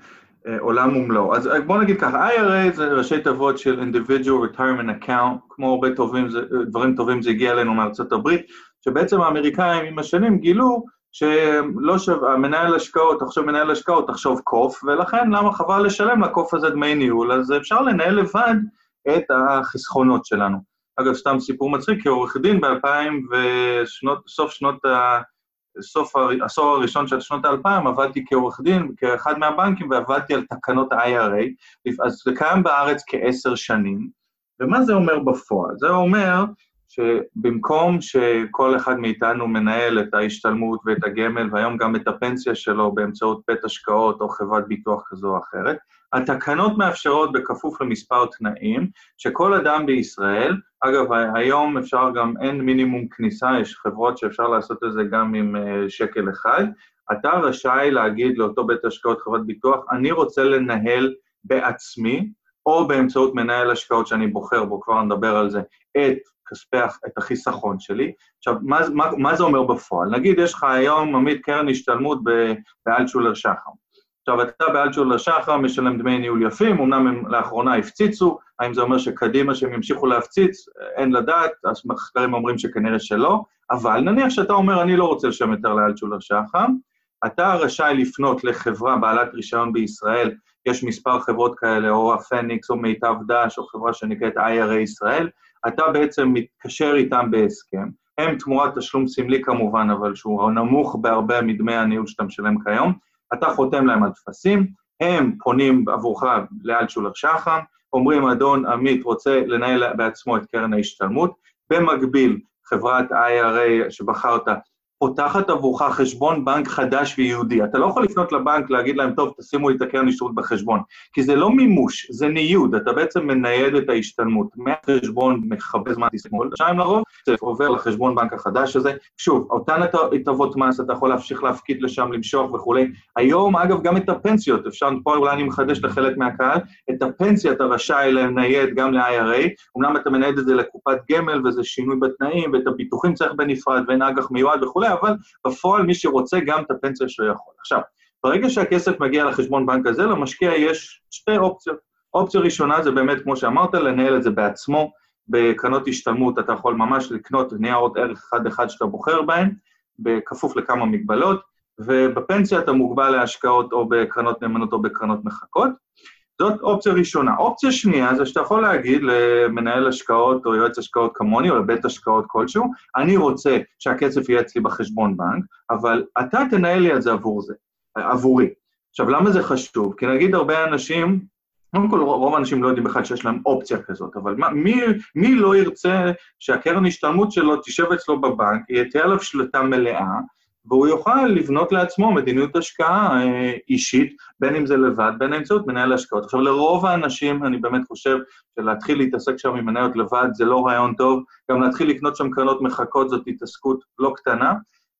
אה, עולם ומלואו. אז אה, בואו נגיד ככה, IRA זה ראשי תיבות של individual retirement account, כמו הרבה טובים, דברים טובים זה הגיע אלינו מארצות הברית, שבעצם האמריקאים עם השנים גילו שלא שווה, מנהל השקעות, תחשוב מנהל השקעות, תחשוב קוף, ולכן למה חבל לשלם לקוף הזה דמי ניהול, אז אפשר לנהל לבד את החסכונות שלנו. אגב, סתם סיפור מצחיק, כעורך דין ב-2000 וסוף שנות ה... סוף העשור הראשון של שנות האלפיים עבדתי כעורך דין, כאחד מהבנקים, ועבדתי על תקנות ה-IRA, אז זה קיים בארץ כעשר שנים, ומה זה אומר בפועל? זה אומר שבמקום שכל אחד מאיתנו מנהל את ההשתלמות ואת הגמל, והיום גם את הפנסיה שלו באמצעות בית השקעות או חברת ביטוח כזו או אחרת, התקנות מאפשרות בכפוף למספר תנאים, שכל אדם בישראל, אגב, היום אפשר גם, אין מינימום כניסה, יש חברות שאפשר לעשות את זה גם עם אה, שקל אחד, אתה רשאי להגיד לאותו בית השקעות, חברת ביטוח, אני רוצה לנהל בעצמי, או באמצעות מנהל השקעות שאני בוחר בו, כבר נדבר על זה, את כספי, את החיסכון שלי. עכשיו, מה, מה, מה זה אומר בפועל? נגיד יש לך היום, עמית, קרן השתלמות באלטשולר שחם. עכשיו, אתה באלטשולר שחר משלם דמי ניהול יפים, אמנם הם לאחרונה הפציצו, האם זה אומר שקדימה שהם ימשיכו להפציץ? אין לדעת, אז מחקרים אומרים שכנראה שלא, אבל נניח שאתה אומר, אני לא רוצה לשלם יותר לאלטשולר שחר, אתה רשאי לפנות לחברה בעלת רישיון בישראל, יש מספר חברות כאלה, או הפניקס, או מיטב דש, או חברה שנקראת IRA ישראל, אתה בעצם מתקשר איתם בהסכם, הם תמורת תשלום סמלי כמובן, אבל שהוא נמוך בהרבה מדמי הניהול שאתה משלם כיום, אתה חותם להם על טפסים, הם פונים עבורך לאלטשולר שחם, אומרים, אדון עמית רוצה לנהל בעצמו את קרן ההשתלמות, במקביל, חברת IRA שבחרת פותחת עבורך חשבון בנק חדש וייעודי. אתה לא יכול לפנות לבנק, להגיד להם, טוב, תשימו לי את הקרן השתלמות בחשבון, כי זה לא מימוש, זה ניוד, אתה בעצם מנייד את ההשתלמות מהחשבון, מכבה זמן תשמאל, שם לרוב, זה עובר לחשבון בנק החדש הזה. שוב, אותן הטבות מס, אתה יכול להמשיך להפקיד לשם, למשוך וכולי. היום, אגב, גם את הפנסיות, אפשר, פה אולי אני מחדש לחלק מהקהל, את הפנסיה אתה רשאי לנייד גם ל-IRA, אמנם אתה מנייד את זה לקופת גמל וזה שינוי בתנאים, ואת הביטוחים צריך בנפרד, ואין אג"ח מיועד וכולי, אבל בפועל מי שרוצה גם את הפנסיה שלו יכול. עכשיו, ברגע שהכסף מגיע לחשבון בנק הזה, למשקיע יש שתי אופציות. אופציה ראשונה זה באמת, כמו שאמרת, לנהל את זה בעצמו. בקרנות השתלמות אתה יכול ממש לקנות ניירות ערך אחד-אחד שאתה בוחר בהן, בכפוף לכמה מגבלות, ובפנסיה אתה מוגבל להשקעות או בקרנות נאמנות או בקרנות מחכות. זאת אופציה ראשונה. אופציה שנייה זה שאתה יכול להגיד למנהל השקעות או יועץ השקעות כמוני או לבית השקעות כלשהו, אני רוצה שהכסף יהיה אצלי בחשבון בנק, אבל אתה תנהל לי את זה עבור זה, עבורי. עכשיו, למה זה חשוב? כי נגיד הרבה אנשים, קודם כל רוב האנשים לא יודעים בכלל שיש להם אופציה כזאת, אבל מה, מי, מי לא ירצה שהקרן השתלמות שלו תשב אצלו בבנק, תהיה עליו שלטה מלאה, והוא יוכל לבנות לעצמו מדיניות השקעה אה, אישית, בין אם זה לבד, בין באמצעות מנהל השקעות. עכשיו, לרוב האנשים, אני באמת חושב שלהתחיל להתעסק שם עם מניות לבד זה לא רעיון טוב, גם להתחיל לקנות שם קרנות מחכות זאת התעסקות לא קטנה,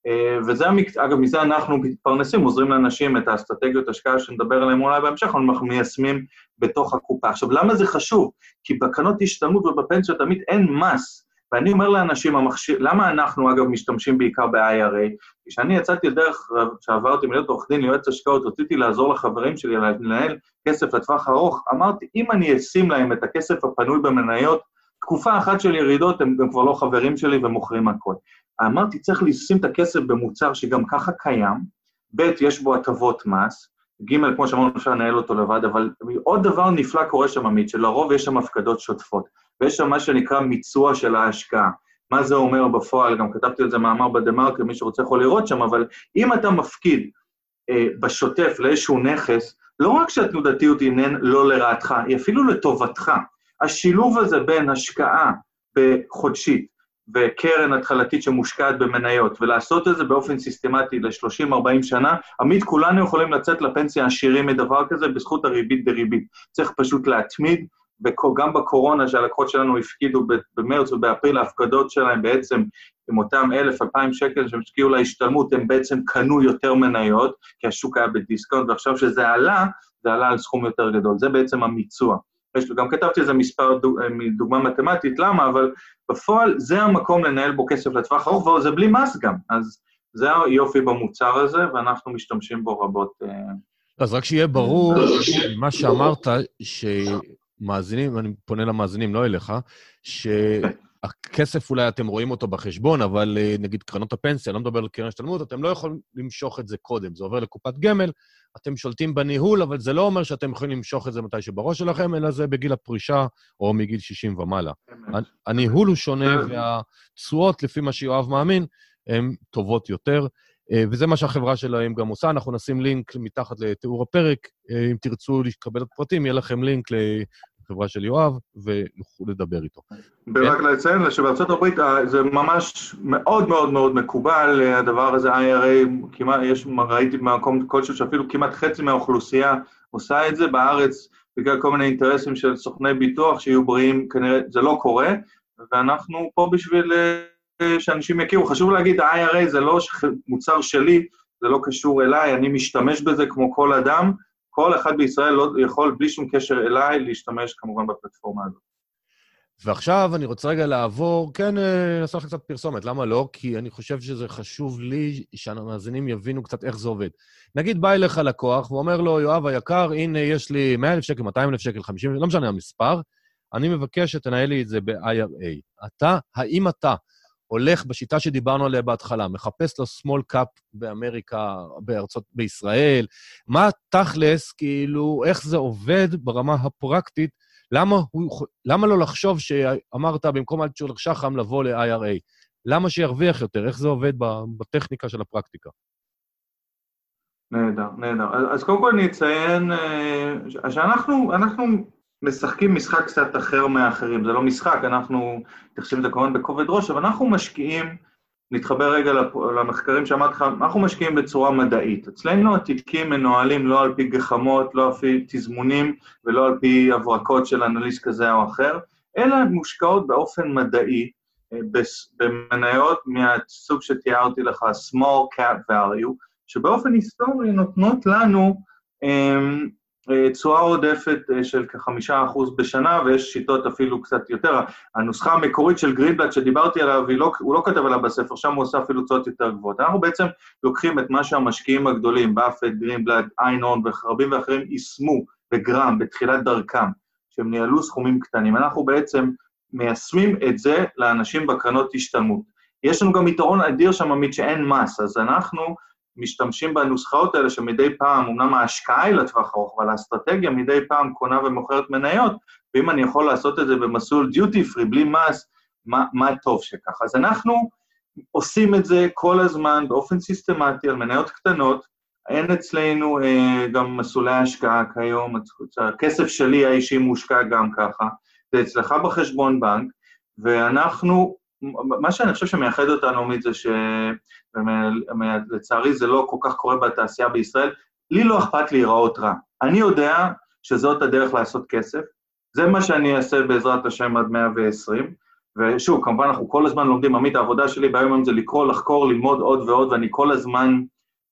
אה, וזה. אגב, מזה אנחנו מתפרנסים, עוזרים לאנשים את האסטרטגיות השקעה שנדבר עליהן אולי בהמשך, אנחנו מיישמים בתוך הקופה. עכשיו, למה זה חשוב? כי בקרנות השתלמות ובפנסיות תמיד אין מס. ואני אומר לאנשים, המכשיר, למה אנחנו אגב משתמשים בעיקר ב-IRA? כשאני יצאתי לדרך, כשעברתי מלהיות עורך דין ליועץ השקעות, רציתי לעזור לחברים שלי לנהל כסף לטווח ארוך, אמרתי, אם אני אשים להם את הכסף הפנוי במניות, תקופה אחת של ירידות, הם גם כבר לא חברים שלי ומוכרים הכול. אמרתי, צריך לשים את הכסף במוצר שגם ככה קיים, ב', יש בו הטבות מס, ג', כמו שאמרנו, אפשר לנהל אותו לבד, אבל עוד דבר נפלא קורה שם, עמית, שלרוב יש שם הפקדות שוטפות. ויש שם מה שנקרא מיצוע של ההשקעה. מה זה אומר בפועל? גם כתבתי על זה מאמר בדה-מרקר, מי שרוצה יכול לראות שם, אבל אם אתה מפקיד אה, בשוטף לאיזשהו נכס, לא רק שהתנודתיות היא לא לרעתך, היא אפילו לטובתך. השילוב הזה בין השקעה בחודשית וקרן התחלתית שמושקעת במניות, ולעשות את זה באופן סיסטמטי ל-30-40 שנה, עמית, כולנו יכולים לצאת לפנסיה עשירים מדבר כזה בזכות הריבית דריבית. צריך פשוט להתמיד, גם בקורונה שהלקוחות שלנו הפקידו במרץ ובאפריל, ההפקדות שלהם בעצם עם אותם אלף, אלפיים שקל שהם השקיעו להשתלמות, הם בעצם קנו יותר מניות, כי השוק היה בדיסקאונט, ועכשיו שזה עלה, זה עלה על סכום יותר גדול. זה בעצם המיצוע. יש, גם כתבתי איזה מספר דוג, דוגמה מתמטית, למה? אבל בפועל זה המקום לנהל בו כסף לטווח ארוך, וזה בלי מס גם. אז זה היופי במוצר הזה, ואנחנו משתמשים בו רבות. אה. אז רק שיהיה ברור, מה שאמרת, ש... מאזינים, אני פונה למאזינים, לא אליך, שהכסף אולי אתם רואים אותו בחשבון, אבל אה, נגיד קרנות הפנסיה, לא מדבר על קרן השתלמות, אתם לא יכולים למשוך את זה קודם. זה עובר לקופת גמל, אתם שולטים בניהול, אבל זה לא אומר שאתם יכולים למשוך את זה מתי שבראש שלכם, אלא זה בגיל הפרישה או מגיל 60 ומעלה. הניהול הוא שונה, והתשואות, לפי מה שיואב מאמין, הן טובות יותר. אה, וזה מה שהחברה שלהם גם עושה. אנחנו נשים לינק מתחת לתיאור הפרק. אה, אם תרצו לקבל את הפרטים, יהיה לכם לינק לחברה של יואב, ויוכלו לדבר איתו. ורק כן? לציין שבארצות הברית אה, זה ממש מאוד מאוד מאוד מקובל, הדבר הזה, IRA, כמעט, יש, ראיתי במקום כלשהו שאפילו כמעט חצי מהאוכלוסייה עושה את זה, בארץ, בגלל כל מיני אינטרסים של סוכני ביטוח שיהיו בריאים, כנראה זה לא קורה, ואנחנו פה בשביל שאנשים יכירו. חשוב להגיד, ה-IRA זה לא מוצר שלי, זה לא קשור אליי, אני משתמש בזה כמו כל אדם. כל אחד בישראל לא יכול, בלי שום קשר אליי, להשתמש כמובן בפלטפורמה הזאת. ועכשיו אני רוצה רגע לעבור, כן, נעשה לך קצת פרסומת, למה לא? כי אני חושב שזה חשוב לי שהמאזינים יבינו קצת איך זה עובד. נגיד בא אליך לקוח ואומר לו, יואב היקר, הנה, יש לי 100,000 שקל, 200,000 שקל, 50, לא משנה המספר, אני מבקש שתנהל לי את זה ב-IRA. אתה, האם אתה הולך בשיטה שדיברנו עליה בהתחלה, מחפש לו small cap באמריקה, בארצות, בישראל, מה תכלס, כאילו, איך זה עובד ברמה הפרקטית, למה, הוא, למה לא לחשוב שאמרת במקום אלטשולר שחם לבוא ל-IRA? למה שירוויח יותר? איך זה עובד בטכניקה של הפרקטיקה? נהדר, נהדר. אז קודם כל אני אציין אה, שאנחנו אנחנו משחקים משחק קצת אחר מהאחרים, זה לא משחק, אנחנו מתייחסים לזה כמובן בכובד ראש, אבל אנחנו משקיעים, נתחבר רגע למחקרים שאמרתי לך, אנחנו משקיעים בצורה מדעית. אצלנו התיקים מנוהלים לא על פי גחמות, לא על פי תזמונים ולא על פי הברקות של אנליסט כזה או אחר, אלא מושקעות באופן מדעי אה, במניות מהסוג שתיארתי לך, small cap value, שבאופן היסטורי נותנות לנו אמ, תשואה עודפת אה, של כחמישה אחוז בשנה, ויש שיטות אפילו קצת יותר. הנוסחה המקורית של גרינבלט שדיברתי עליו, לא, הוא לא כתב עליה בספר, שם הוא עושה אפילו תשואות יותר גבוהות. אנחנו בעצם לוקחים את מה שהמשקיעים הגדולים, באפט, גרינבלט, איינון ורבים ואחרים, יישמו בגרם בתחילת דרכם, שהם ניהלו סכומים קטנים. אנחנו בעצם מיישמים את זה לאנשים בקרנות השתלמות. יש לנו גם יתרון אדיר שם, עמית, שאין מס, אז אנחנו משתמשים בנוסחאות האלה שמדי פעם, אמנם ההשקעה היא לטווח ארוך, אבל האסטרטגיה מדי פעם קונה ומוכרת מניות, ואם אני יכול לעשות את זה במסלול דיוטי פרי, בלי מס, מה, מה טוב שככה. אז אנחנו עושים את זה כל הזמן באופן סיסטמטי על מניות קטנות, אין אצלנו אה, גם מסלולי השקעה כיום, הכסף שלי האישי מושקע גם ככה, זה אצלך בחשבון בנק, ואנחנו מה שאני חושב שמייחד אותנו, עמית, זה שלצערי זה לא כל כך קורה בתעשייה בישראל, לי לא אכפת להיראות רע. אני יודע שזאת הדרך לעשות כסף, זה מה שאני אעשה בעזרת השם עד 120, ושוב, כמובן אנחנו כל הזמן לומדים, עמית, העבודה שלי ביום היום זה לקרוא, לחקור, ללמוד עוד ועוד, ואני כל הזמן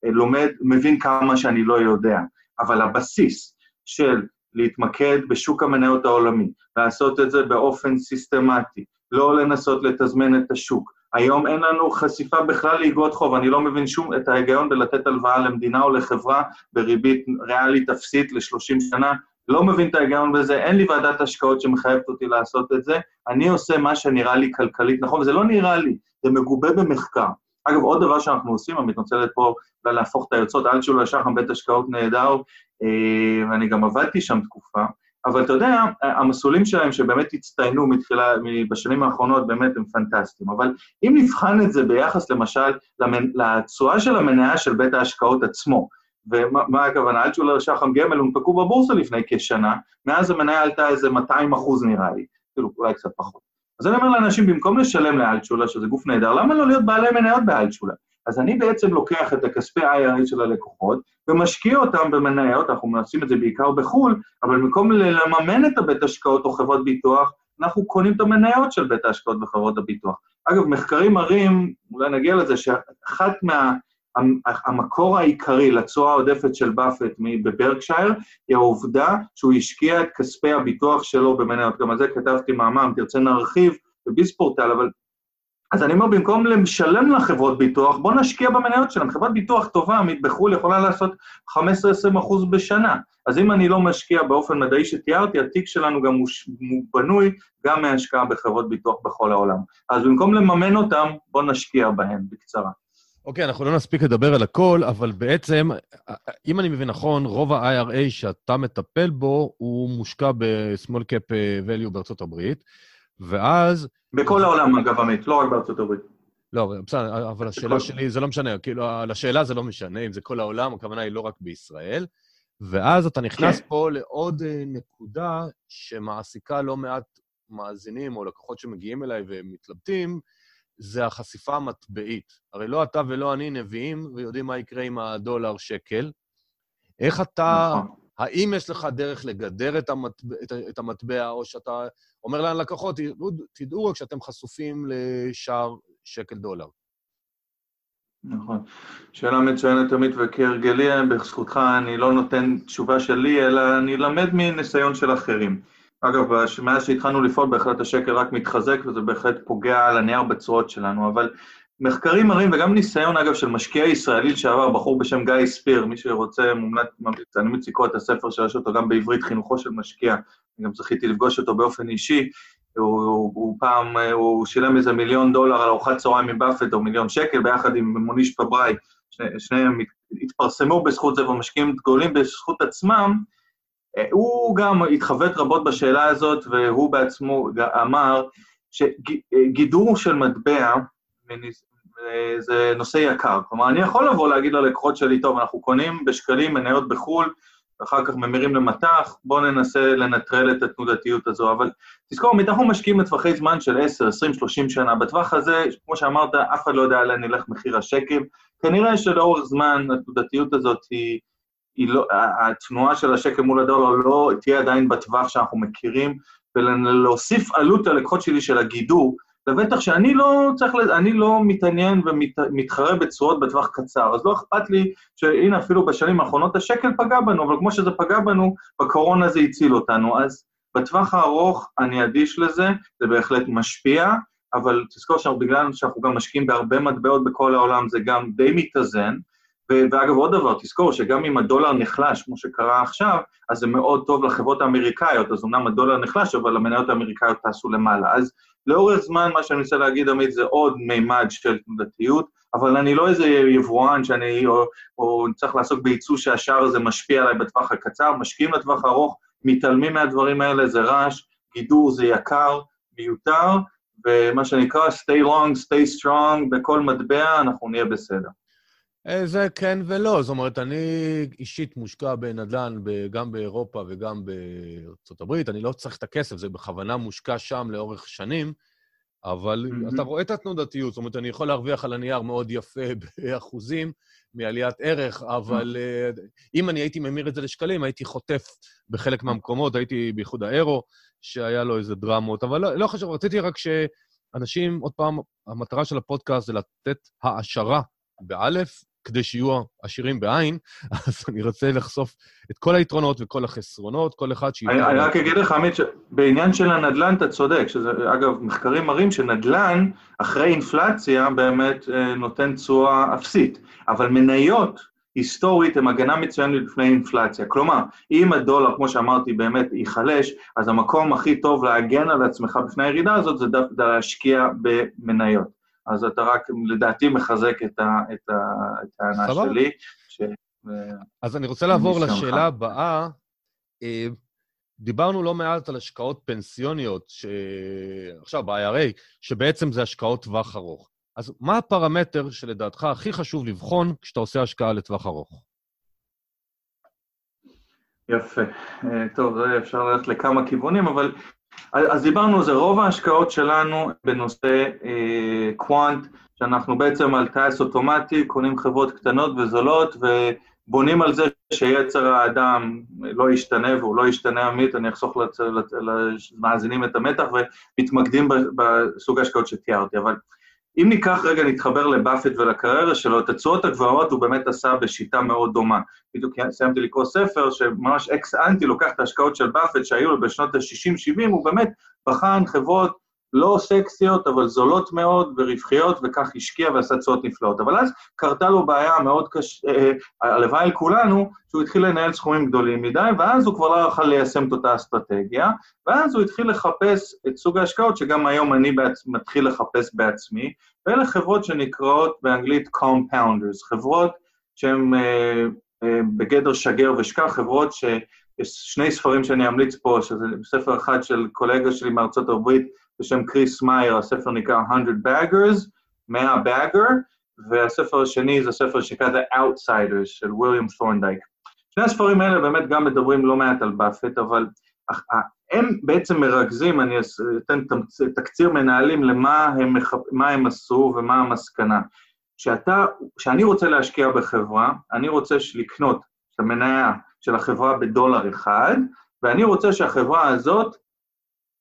אה, לומד, מבין כמה שאני לא יודע. אבל הבסיס של להתמקד בשוק המניות העולמי, לעשות את זה באופן סיסטמטי, לא לנסות לתזמן את השוק. היום אין לנו חשיפה בכלל לאגרות חוב, אני לא מבין שום, את ההיגיון בלתת הלוואה למדינה או לחברה בריבית ריאלית אפסית ל-30 שנה, לא מבין את ההיגיון בזה, אין לי ועדת השקעות שמחייבת אותי לעשות את זה, אני עושה מה שנראה לי כלכלית נכון, וזה לא נראה לי, זה מגובה במחקר. אגב, עוד דבר שאנחנו עושים, אני מתנצלת פה להפוך את היוצאות, אלטשולר שחם בית השקעות נהדר, אה, ואני גם עבדתי שם תקופה, אבל אתה יודע, המסלולים שלהם שבאמת הצטיינו מתחילה, בשנים האחרונות, באמת הם פנטסטיים. אבל אם נבחן את זה ביחס למשל לתשואה של המניה של בית ההשקעות עצמו, ומה הכוונה? אלטשולר שחם גמל הונפקו בבורסה לפני כשנה, מאז המניה עלתה איזה 200 אחוז נראה לי, אפילו אולי קצת פחות. אז אני אומר לאנשים, במקום לשלם לאלטשולר, שזה גוף נהדר, למה לא להיות בעלי מניות באלטשולר? אז אני בעצם לוקח את הכספי IRA של הלקוחות ומשקיע אותם במניות, אנחנו מנסים את זה בעיקר בחו"ל, אבל במקום לממן את הבית השקעות או חברות ביטוח, אנחנו קונים את המניות של בית ההשקעות בחברות הביטוח. אגב, מחקרים מראים, אולי נגיע לזה, שאחת מה... המקור העיקרי לתשואה העודפת של באפט בברקשייר היא העובדה שהוא השקיע את כספי הביטוח שלו במניות. גם על זה כתבתי מאמר, אם תרצה נרחיב, בביספורטל, אבל אז אני אומר, במקום לשלם לחברות ביטוח, בואו נשקיע במניות שלהם. חברת ביטוח טובה בחו"ל יכולה לעשות 15-20 אחוז בשנה. אז אם אני לא משקיע באופן מדעי שתיארתי, התיק שלנו גם בנוי גם מהשקעה בחברות ביטוח בכל העולם. אז במקום לממן אותם, בואו נשקיע בהם, בקצרה. אוקיי, אנחנו לא נספיק לדבר על הכל, אבל בעצם, אם אני מבין נכון, רוב ה-IRA שאתה מטפל בו, הוא מושקע ב-small cap value בארצות הברית, ואז... בכל העולם, אגב, עמית, לא רק בארצות הברית. לא, בסדר, אבל השאלה שלי, זה לא משנה, כאילו, לשאלה זה לא משנה, אם זה כל העולם, הכוונה היא לא רק בישראל. ואז אתה נכנס כן. פה לעוד אה, נקודה שמעסיקה לא מעט מאזינים או לקוחות שמגיעים אליי ומתלבטים, זה החשיפה המטבעית. הרי לא אתה ולא אני נביאים ויודעים מה יקרה עם הדולר שקל. איך אתה, נכון. האם יש לך דרך לגדר את המטבע, את, את המטבע, או שאתה אומר ללקוחות, תדעו, תדעו רק שאתם חשופים לשער שקל דולר. נכון. שאלה מצוינת תמיד, וכהרגלי, בזכותך אני לא נותן תשובה שלי, אלא אני למד מניסיון של אחרים. אגב, מאז שהתחלנו לפעול, בהחלט השקל רק מתחזק, וזה בהחלט פוגע על הנייר בצורות שלנו, אבל מחקרים מראים, וגם ניסיון, אגב, של משקיע ישראלי לשעבר, בחור בשם גיא ספיר, מי שרוצה, מומלץ, אני ממליץ לקרוא את הספר של אותו גם בעברית, חינוכו של משקיע, אני גם זכיתי לפגוש אותו באופן אישי, הוא, הוא, הוא פעם, הוא שילם איזה מיליון דולר על ארוחת צהריים עם באפט, או מיליון שקל, ביחד עם מוניש פבראי, שניהם התפרסמו בזכות זה, ומשקיעים גדולים בזכות עצמם, הוא גם התחוות רבות בשאלה הזאת, והוא בעצמו אמר שגידור של מטבע זה נושא יקר. כלומר, אני יכול לבוא להגיד ללקוחות שלי, טוב, אנחנו קונים בשקלים מניות בחו"ל, ואחר כך ממירים למטח, בואו ננסה לנטרל את התנודתיות הזו. אבל תזכור, אנחנו משקיעים לטווחי זמן של 10, 20, 30 שנה. בטווח הזה, כמו שאמרת, אף אחד לא יודע לאן ילך מחיר השקל. כנראה שלאורך זמן התנודתיות הזאת היא... היא לא, התנועה של השקל מול הדולר לא תהיה עדיין בטווח שאנחנו מכירים, ולהוסיף עלות ללקוחות שלי של הגידור, לבטח שאני לא צריך, אני לא מתעניין ומתחרה בצורות בטווח קצר, אז לא אכפת לי שהנה אפילו בשנים האחרונות השקל פגע בנו, אבל כמו שזה פגע בנו, בקורונה זה הציל אותנו, אז בטווח הארוך אני אדיש לזה, זה בהחלט משפיע, אבל תזכור שבגלל שאנחנו גם משקיעים בהרבה מטבעות בכל העולם, זה גם די מתאזן, ואגב, עוד דבר, תזכור שגם אם הדולר נחלש, כמו שקרה עכשיו, אז זה מאוד טוב לחברות האמריקאיות, אז אמנם הדולר נחלש, אבל המניות האמריקאיות טסו למעלה. אז לאורך זמן, מה שאני רוצה להגיד, עמית, זה עוד מימד של תנודתיות, אבל אני לא איזה יבואן שאני, או, או צריך לעסוק בייצוא שהשער הזה משפיע עליי בטווח הקצר, משקיעים לטווח ארוך, מתעלמים מהדברים האלה, זה רעש, גידור זה יקר, מיותר, ומה שנקרא stay long, stay strong, בכל מטבע אנחנו נהיה בסדר. אה, זה כן ולא. זאת אומרת, אני אישית מושקע בנדל"ן גם באירופה וגם בארצות הברית. אני לא צריך את הכסף, זה בכוונה מושקע שם לאורך שנים, אבל mm-hmm. אתה רואה את התנודתיות. זאת אומרת, אני יכול להרוויח על הנייר מאוד יפה באחוזים מעליית ערך, אבל mm-hmm. אם אני הייתי ממיר את זה לשקלים, הייתי חוטף בחלק מהמקומות, הייתי באיחוד האירו, שהיה לו איזה דרמות, אבל לא, לא חשוב, רציתי רק שאנשים, עוד פעם, המטרה של הפודקאסט זה לתת העשרה באלף, כדי שיהיו עשירים בעין, אז אני רוצה לחשוף את כל היתרונות וכל החסרונות, כל אחד שיהיה... אני, רק אגיד לך, עמית, שבעניין של הנדל"ן אתה צודק, שזה, אגב, מחקרים מראים שנדל"ן, אחרי אינפלציה, באמת אה, נותן תשואה אפסית, אבל מניות, היסטורית, הן הגנה מצוינת לפני אינפלציה. כלומר, אם הדולר, כמו שאמרתי, באמת ייחלש, אז המקום הכי טוב להגן על עצמך בפני הירידה הזאת זה דווקא להשקיע במניות. אז אתה רק, לדעתי, מחזק את הטענה שלי. ש... אז אני רוצה לעבור לשאלה הבאה. אה, דיברנו לא מעט על השקעות פנסיוניות, ש... עכשיו, ב-IRA, שבעצם זה השקעות טווח ארוך. אז מה הפרמטר שלדעתך הכי חשוב לבחון כשאתה עושה השקעה לטווח ארוך? יפה. אה, טוב, אפשר ללכת לכמה כיוונים, אבל אז דיברנו, זה רוב ההשקעות שלנו בנושא אה, קוואנט, שאנחנו בעצם על טייס אוטומטי, קונים חברות קטנות וזולות, ובונים על זה שיצר האדם לא ישתנה, והוא לא ישתנה עמית, אני אחסוך למאזינים את המתח, ומתמקדים בסוג ההשקעות שתיארתי. אבל אם ניקח רגע, נתחבר לבאפט ולקריירה שלו, את התשואות הגבוהות הוא באמת עשה בשיטה מאוד דומה. בדיוק סיימתי לקרוא ספר שממש אקס אנטי לוקח את ההשקעות של באפט שהיו לו בשנות ה-60-70, הוא באמת בחן חברות לא סקסיות, אבל זולות מאוד ורווחיות, וכך השקיע ועשה תשואות נפלאות. אבל אז קרתה לו בעיה מאוד קשה, אה, הלוואי על כולנו, שהוא התחיל לנהל סכומים גדולים מדי, ואז הוא כבר לא יכול ליישם את אותה אסטרטגיה, ואז הוא התחיל לחפש את סוג ההשקעות, שגם היום אני בעצ... מתחיל לחפש בעצמי, ואלה חברות שנקראות באנגלית Compounders, חברות שהן אה, אה, בגדר שגר ושכח, חברות ש... יש שני ספרים שאני אמליץ פה, שזה ספר אחד של קולגה שלי מארצות הברית בשם קריס מאייר, הספר נקרא 100 Baggers, 100 Bagger, והספר השני זה ספר שנקרא The Outsiders של ויליאם תורנדייק. שני הספרים האלה באמת גם מדברים לא מעט על באפט, אבל הם בעצם מרכזים, אני אתן תקציר מנהלים למה הם, מה הם עשו ומה המסקנה. כשאתה, כשאני רוצה להשקיע בחברה, אני רוצה לקנות את המניה של החברה בדולר אחד, ואני רוצה שהחברה הזאת,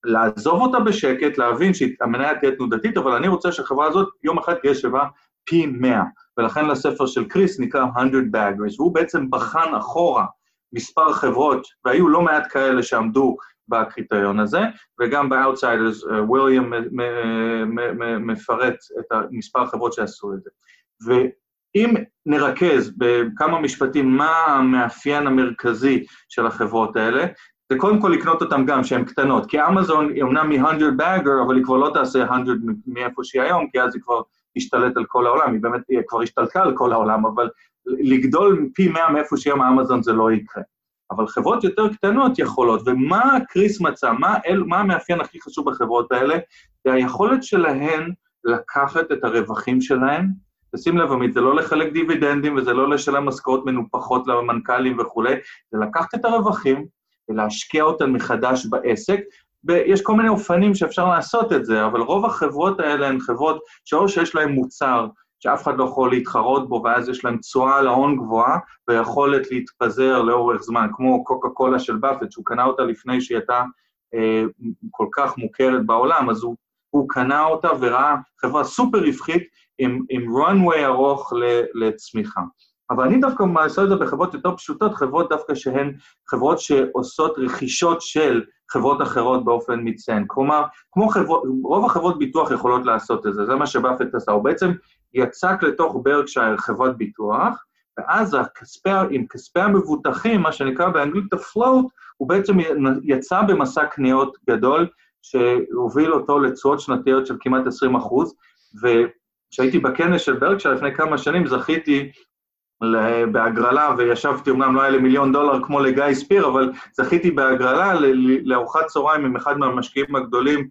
לעזוב אותה בשקט, להבין שהמניה תהיה תנודתית, אבל אני רוצה שהחברה הזאת יום אחד תהיה שווה פי 100. ולכן לספר של קריס נקרא 100 Baggers, והוא בעצם בחן אחורה מספר חברות, והיו לא מעט כאלה שעמדו בקריטריון הזה, וגם ב-Outsiders, וויליאם מפרט את מספר החברות שעשו את זה. אם נרכז בכמה משפטים מה המאפיין המרכזי של החברות האלה, זה קודם כל לקנות אותן גם שהן קטנות, כי אמזון היא אמנם מ-100 bagger, אבל היא כבר לא תעשה 100 מאיפה שהיא היום, כי אז היא כבר תשתלט על כל העולם, היא באמת היא כבר השתלטה על כל העולם, אבל לגדול פי 100 מאיפה שהיא היום אמזון זה לא יקרה. אבל חברות יותר קטנות יכולות, ומה קריס מצא, מה, אל, מה המאפיין הכי חשוב בחברות האלה? זה היכולת שלהן לקחת את הרווחים שלהן תשים לב, עמית, זה לא לחלק דיבידנדים וזה לא לשלם משכורות מנופחות למנכ"לים וכולי, זה לקחת את הרווחים ולהשקיע אותם מחדש בעסק, ויש כל מיני אופנים שאפשר לעשות את זה, אבל רוב החברות האלה הן חברות שאו שיש להן מוצר שאף אחד לא יכול להתחרות בו, ואז יש להן תשואה להון גבוהה ויכולת להתפזר לאורך זמן, כמו קוקה קולה של באפט, שהוא קנה אותה לפני שהיא הייתה אה, כל כך מוכרת בעולם, אז הוא, הוא קנה אותה וראה חברה סופר רווחית עם, עם runway ארוך לצמיחה. אבל אני דווקא מעשה את זה בחברות יותר פשוטות, חברות דווקא שהן חברות שעושות רכישות של חברות אחרות באופן מצטיין. כלומר, כמו חברות, רוב החברות ביטוח יכולות לעשות את זה, זה מה שבאפט עשה. הוא בעצם יצק לתוך ברקשייר חברת ביטוח, ואז הכספי, עם כספי המבוטחים, מה שנקרא באנגלית ה-float, הוא בעצם יצא במסע קניות גדול, שהוביל אותו לתשואות שנתיות של כמעט 20 אחוז, כשהייתי בכנס של ברקשייר לפני כמה שנים, זכיתי בהגרלה, וישבתי, אמנם לא היה לי מיליון דולר כמו לגיא ספיר, אבל זכיתי בהגרלה לארוחת צהריים עם אחד מהמשקיעים הגדולים,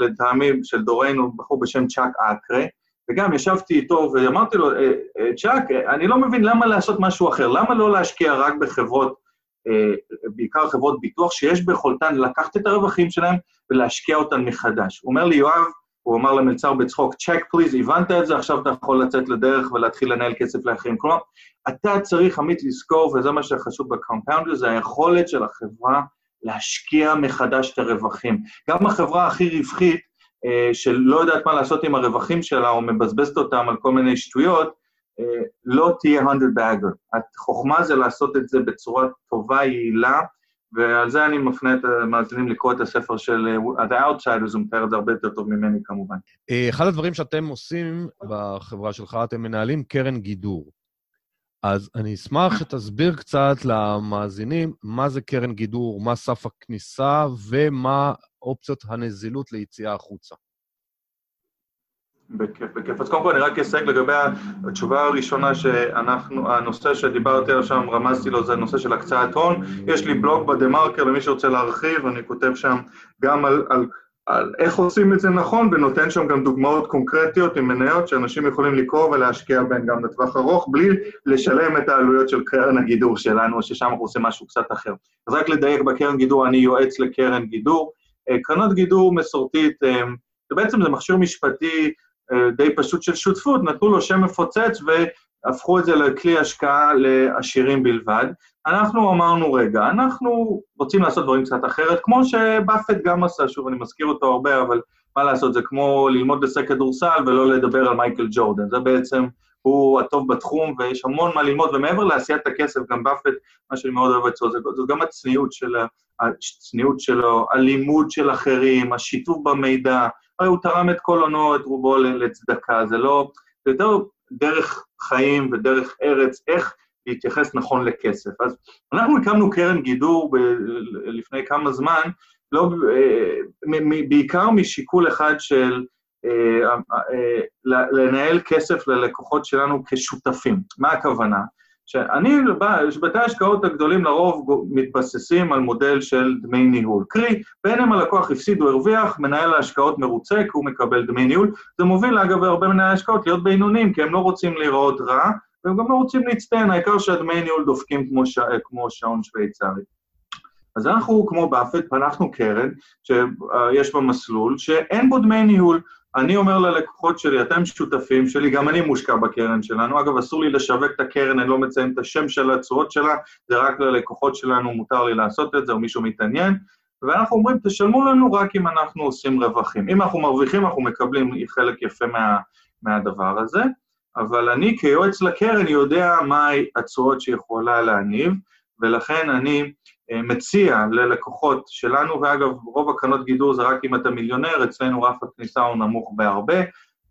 לטעמי, של דורנו, בחור בשם צ'אק אקרה, וגם ישבתי איתו ואמרתי לו, אה, אה, צ'אק, אני לא מבין למה לעשות משהו אחר, למה לא להשקיע רק בחברות, אה, בעיקר חברות ביטוח, שיש ביכולתן לקחת את הרווחים שלהם ולהשקיע אותן מחדש. הוא אומר לי, יואב, הוא אמר למלצר בצחוק, צ'ק פליז, הבנת את זה, עכשיו אתה יכול לצאת לדרך ולהתחיל לנהל כסף לאחרים. כלומר, אתה צריך, עמית, לזכור, וזה מה שחשוב בקומפאונדר, זה היכולת של החברה להשקיע מחדש את הרווחים. גם החברה הכי רווחית, אה, שלא יודעת מה לעשות עם הרווחים שלה, או מבזבזת אותם על כל מיני שטויות, אה, לא תהיה 100 bagger. החוכמה זה לעשות את זה בצורה טובה, יעילה, ועל זה אני מפנה את המאזינים לקרוא את הספר של uh, The Outsiders, הוא מתאר את זה הרבה יותר טוב ממני כמובן. אה, אחד הדברים שאתם עושים בחברה שלך, אתם מנהלים קרן גידור. אז אני אשמח שתסביר קצת למאזינים מה זה קרן גידור, מה סף הכניסה ומה אופציות הנזילות ליציאה החוצה. בכיף, בכיף. אז קודם כל אני רק אסייג לגבי התשובה הראשונה שאנחנו, הנושא שדיברתי עליו שם, רמזתי לו, זה הנושא של הקצאת הון. יש לי בלוג בדה-מרקר למי שרוצה להרחיב, אני כותב שם גם על, על, על איך עושים את זה נכון, ונותן שם גם דוגמאות קונקרטיות עם מניות שאנשים יכולים לקרוא ולהשקיע בהן גם לטווח ארוך, בלי לשלם את העלויות של קרן הגידור שלנו, ששם אנחנו עושים משהו קצת אחר. אז רק לדייק בקרן גידור, אני יועץ לקרן גידור. אה, קרנות גידור מסורתית, אה, בעצם זה מכשיר משפטי די פשוט של שותפות, נתנו לו שם מפוצץ והפכו את זה לכלי השקעה לעשירים בלבד. אנחנו אמרנו, רגע, אנחנו רוצים לעשות דברים קצת אחרת, כמו שבאפט גם עשה, שוב, אני מזכיר אותו הרבה, אבל מה לעשות, זה כמו ללמוד לשחק כדורסל ולא לדבר על מייקל ג'ורדן, זה בעצם, הוא הטוב בתחום ויש המון מה ללמוד, ומעבר לעשיית הכסף, גם באפט, מה שאני מאוד אוהב אצלו, זה גם הצניעות, של, הצניעות שלו, הלימוד של אחרים, השיתוף במידע, הרי הוא תרם את כל הונו, את רובו לצדקה, זה לא... זה יותר דרך חיים ודרך ארץ, איך להתייחס נכון לכסף. אז אנחנו הקמנו קרן גידור ב- לפני כמה זמן, לא, אה, בעיקר משיקול אחד של אה, אה, לנהל כסף ללקוחות שלנו כשותפים. מה הכוונה? שאני, בתי ההשקעות הגדולים לרוב מתבססים על מודל של דמי ניהול. קרי, בין אם הלקוח הפסיד או הרוויח, מנהל ההשקעות מרוצה כי הוא מקבל דמי ניהול. זה מוביל, אגב, הרבה מנהלי ההשקעות להיות בינוניים, כי הם לא רוצים להיראות רע, והם גם לא רוצים להצטיין, העיקר שהדמי ניהול דופקים כמו, ש... כמו שעון שוויצרי. אז אנחנו, כמו באפט, פתחנו קרן שיש בה מסלול שאין בו דמי ניהול. אני אומר ללקוחות שלי, אתם שותפים שלי, גם אני מושקע בקרן שלנו. אגב, אסור לי לשווק את הקרן, אני לא מציין את השם של התשואות שלה, זה רק ללקוחות שלנו מותר לי לעשות את זה, או מישהו מתעניין. ואנחנו אומרים, תשלמו לנו רק אם אנחנו עושים רווחים. אם אנחנו מרוויחים, אנחנו מקבלים חלק יפה מה, מהדבר הזה, אבל אני כיועץ לקרן יודע מה התשואות שיכולה להניב, ולכן אני מציע ללקוחות שלנו, ואגב, רוב הקרנות גידור זה רק אם אתה מיליונר, אצלנו רף הכניסה הוא נמוך בהרבה,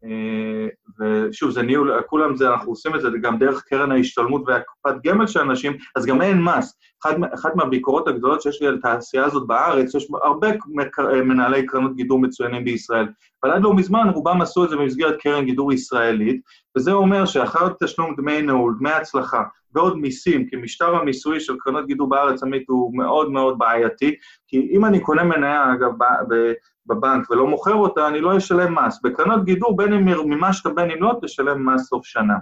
אה, ושוב, זה ניהול, כולם זה, אנחנו עושים את זה גם דרך קרן ההשתלמות והקופת גמל של אנשים, אז גם אין מס. אחת, אחת מהביקורות הגדולות שיש לי על התעשייה הזאת בארץ, יש הרבה מנהלי קרנות גידור מצוינים בישראל, אבל עד לא מזמן רובם עשו את זה במסגרת קרן גידור ישראלית, וזה אומר שאחר תשלום דמי ניהול, דמי הצלחה, ועוד מיסים, כי משטר המיסוי של קרנות גידור בארץ, עמית, הוא מאוד מאוד בעייתי, כי אם אני קונה מניה, אגב, בבנק ולא מוכר אותה, אני לא אשלם מס. בקרנות גידור, בין אם מימשת בין אם לא, תשלם מס סוף שנה.